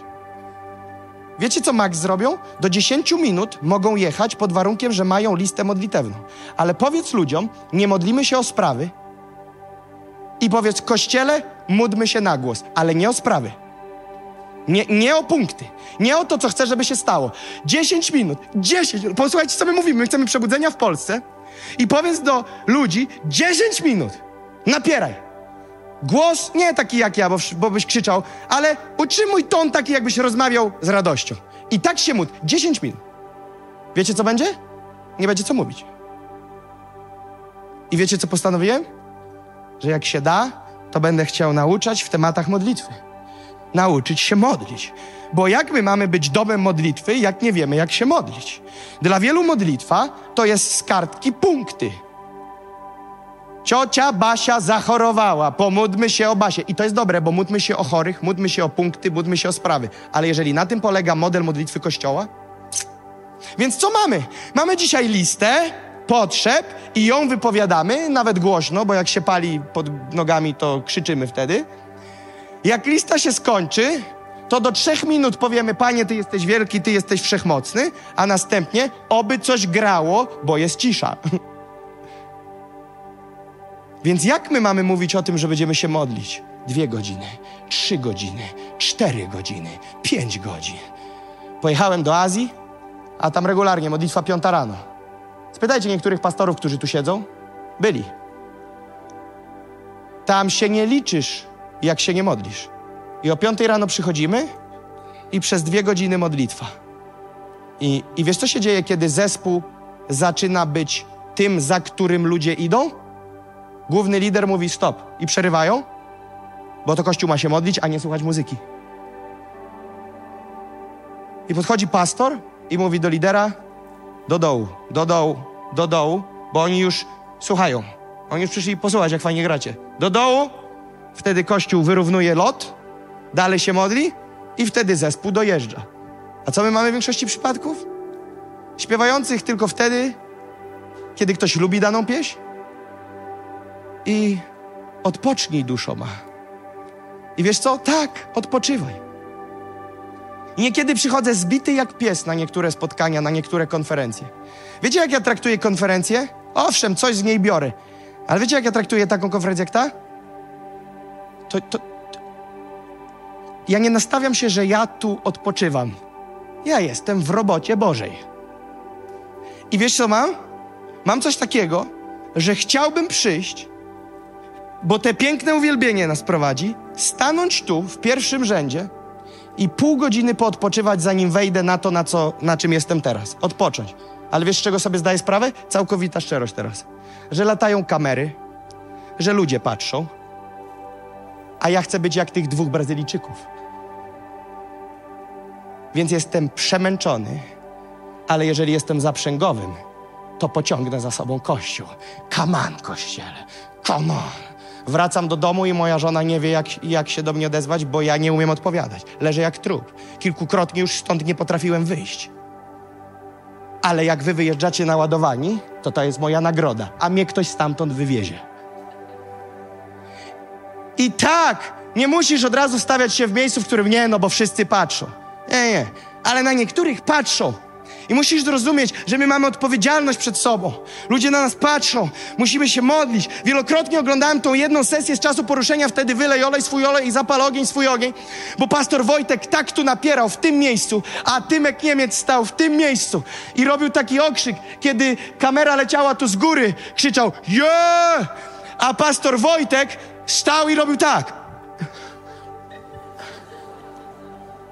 Wiecie, co Max zrobią? Do 10 minut mogą jechać pod warunkiem, że mają listę modlitewną. Ale powiedz ludziom, nie modlimy się o sprawy i powiedz, kościele, módlmy się na głos, ale nie o sprawy. Nie, nie o punkty. Nie o to, co chcę, żeby się stało. 10 minut. 10. Posłuchajcie, co my mówimy. My chcemy przebudzenia w Polsce i powiedz do ludzi 10 minut. Napieraj. Głos nie taki jak ja, bo, bo byś krzyczał, ale utrzymuj ton taki, jakbyś rozmawiał z radością. I tak się módl. 10 minut. Wiecie, co będzie? Nie będzie co mówić. I wiecie, co postanowiłem? Że jak się da, to będę chciał nauczać w tematach modlitwy. Nauczyć się modlić. Bo jak my mamy być domem modlitwy, jak nie wiemy, jak się modlić? Dla wielu modlitwa to jest z kartki punkty. Ciocia Basia zachorowała, pomódlmy się o Basię. I to jest dobre, bo módlmy się o chorych, módlmy się o punkty, módlmy się o sprawy. Ale jeżeli na tym polega model modlitwy Kościoła, więc co mamy? Mamy dzisiaj listę potrzeb i ją wypowiadamy, nawet głośno, bo jak się pali pod nogami, to krzyczymy wtedy. Jak lista się skończy, to do trzech minut powiemy, Panie, Ty jesteś wielki, Ty jesteś wszechmocny, a następnie, oby coś grało, bo jest cisza. [LAUGHS] Więc jak my mamy mówić o tym, że będziemy się modlić? Dwie godziny, trzy godziny, cztery godziny, pięć godzin. Pojechałem do Azji, a tam regularnie modlitwa piąta rano. Spytajcie niektórych pastorów, którzy tu siedzą. Byli. Tam się nie liczysz, jak się nie modlisz. I o piątej rano przychodzimy i przez dwie godziny modlitwa. I, I wiesz, co się dzieje, kiedy zespół zaczyna być tym, za którym ludzie idą? Główny lider mówi stop i przerywają. bo to Kościół ma się modlić, a nie słuchać muzyki. I podchodzi pastor i mówi do lidera, do dołu, do dołu, do dołu, bo oni już słuchają. Oni już przyszli posłuchać, jak fajnie gracie. Do dołu, wtedy Kościół wyrównuje lot, dalej się modli i wtedy zespół dojeżdża. A co my mamy w większości przypadków? Śpiewających tylko wtedy, kiedy ktoś lubi daną pieśń i odpocznij duszo ma. I wiesz co? Tak, odpoczywaj. I niekiedy przychodzę zbity jak pies na niektóre spotkania, na niektóre konferencje. Wiecie, jak ja traktuję konferencję? Owszem, coś z niej biorę. Ale wiecie, jak ja traktuję taką konferencję jak ta? To, to, to... Ja nie nastawiam się, że ja tu odpoczywam. Ja jestem w robocie Bożej. I wiesz co mam? Mam coś takiego, że chciałbym przyjść, bo te piękne uwielbienie nas prowadzi, stanąć tu w pierwszym rzędzie i pół godziny poodpoczywać, zanim wejdę na to, na, co, na czym jestem teraz. Odpocząć. Ale wiesz, z czego sobie zdaję sprawę? Całkowita szczerość teraz. Że latają kamery, że ludzie patrzą, a ja chcę być jak tych dwóch Brazylijczyków. Więc jestem przemęczony, ale jeżeli jestem zaprzęgowym, to pociągnę za sobą kościół. On, kościele, come on. Wracam do domu i moja żona nie wie, jak, jak się do mnie odezwać, bo ja nie umiem odpowiadać. Leżę jak trup. Kilkukrotnie już stąd nie potrafiłem wyjść. Ale jak wy wyjeżdżacie naładowani, to to jest moja nagroda, a mnie ktoś stamtąd wywiezie. I tak, nie musisz od razu stawiać się w miejscu, w którym nie, no bo wszyscy patrzą. Nie, nie, ale na niektórych patrzą. I musisz zrozumieć, że my mamy odpowiedzialność przed sobą. Ludzie na nas patrzą, musimy się modlić. Wielokrotnie oglądałem tą jedną sesję z czasu poruszenia, wtedy wylej olej swój olej i zapal ogień swój ogień, bo pastor Wojtek tak tu napierał w tym miejscu, a Tymek Niemiec stał w tym miejscu i robił taki okrzyk, kiedy kamera leciała tu z góry, krzyczał yeah! A pastor Wojtek stał i robił tak.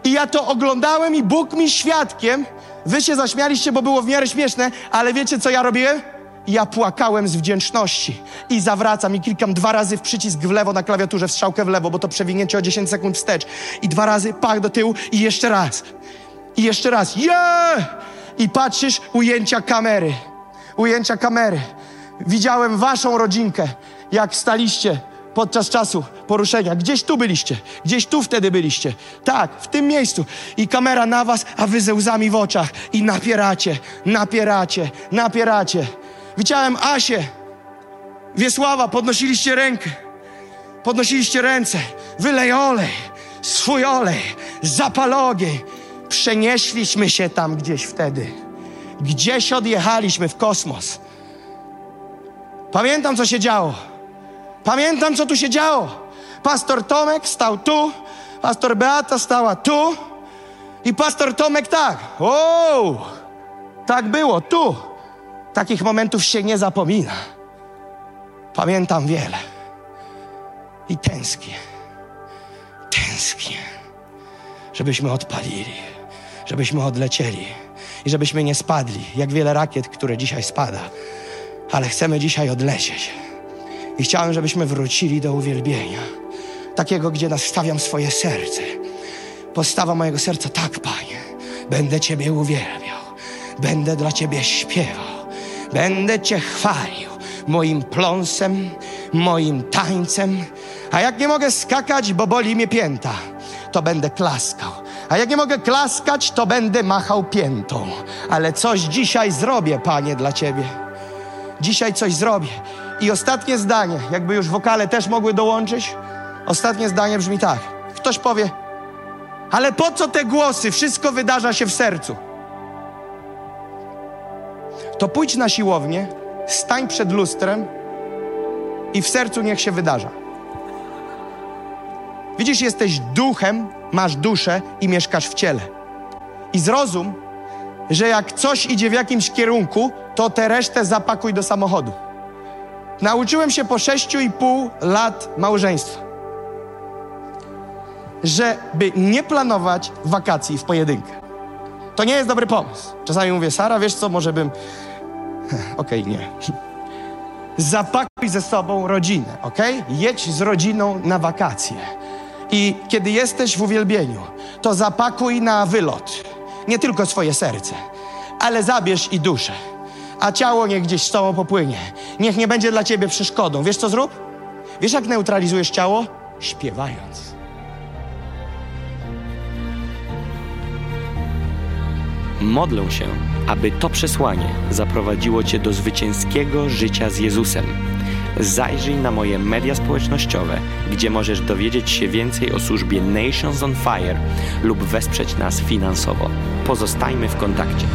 I ja to oglądałem i Bóg mi świadkiem, Wy się zaśmialiście, bo było w miarę śmieszne, ale wiecie, co ja robiłem? Ja płakałem z wdzięczności i zawracam i klikam dwa razy w przycisk w lewo na klawiaturze, w strzałkę w lewo, bo to przewinięcie o 10 sekund wstecz. I dwa razy pach do tyłu i jeszcze raz. I jeszcze raz. Yeah! I patrzysz, ujęcia kamery. Ujęcia kamery. Widziałem waszą rodzinkę, jak staliście podczas czasu poruszenia. Gdzieś tu byliście, gdzieś tu wtedy byliście. Tak, w tym miejscu. I kamera na was, a wy ze łzami w oczach i napieracie, napieracie, napieracie. Widziałem Asię, Wiesława, podnosiliście rękę, podnosiliście ręce, wylej olej, swój olej, zapal ogień. Przenieśliśmy się tam gdzieś wtedy. Gdzieś odjechaliśmy w kosmos. Pamiętam, co się działo. Pamiętam, co tu się działo. Pastor Tomek stał tu, pastor Beata stała tu i pastor Tomek tak. O, tak było, tu. Takich momentów się nie zapomina. Pamiętam wiele. I tęsknię. Tęsknię. Żebyśmy odpalili, żebyśmy odlecieli i żebyśmy nie spadli, jak wiele rakiet, które dzisiaj spada. Ale chcemy dzisiaj odlecieć. I chciałem, żebyśmy wrócili do uwielbienia, takiego, gdzie nastawiam swoje serce. Postawa mojego serca, tak, Panie, będę Ciebie uwielbiał, będę dla Ciebie śpiewał, będę Cię chwalił moim pląsem, moim tańcem. A jak nie mogę skakać, bo boli mnie pięta, to będę klaskał. A jak nie mogę klaskać, to będę machał piętą. Ale coś dzisiaj zrobię, Panie, dla Ciebie. Dzisiaj coś zrobię. I ostatnie zdanie, jakby już wokale też mogły dołączyć, ostatnie zdanie brzmi tak. Ktoś powie, ale po co te głosy? Wszystko wydarza się w sercu. To pójdź na siłownię, stań przed lustrem i w sercu niech się wydarza. Widzisz, jesteś duchem, masz duszę i mieszkasz w ciele. I zrozum, że jak coś idzie w jakimś kierunku, to tę resztę zapakuj do samochodu. Nauczyłem się po sześciu i pół lat małżeństwa, żeby nie planować wakacji w pojedynkę. To nie jest dobry pomysł. Czasami mówię, Sara, wiesz co, może bym... [LAUGHS] Okej, okay, nie. zapakuj ze sobą rodzinę, ok? Jedź z rodziną na wakacje. I kiedy jesteś w uwielbieniu, to zapakuj na wylot nie tylko swoje serce, ale zabierz i duszę. A ciało niech gdzieś z tobą popłynie. Niech nie będzie dla ciebie przeszkodą. Wiesz co zrób? Wiesz jak neutralizujesz ciało? Śpiewając. Modlę się, aby to przesłanie zaprowadziło Cię do zwycięskiego życia z Jezusem. Zajrzyj na moje media społecznościowe, gdzie możesz dowiedzieć się więcej o służbie Nations on Fire lub wesprzeć nas finansowo. Pozostajmy w kontakcie.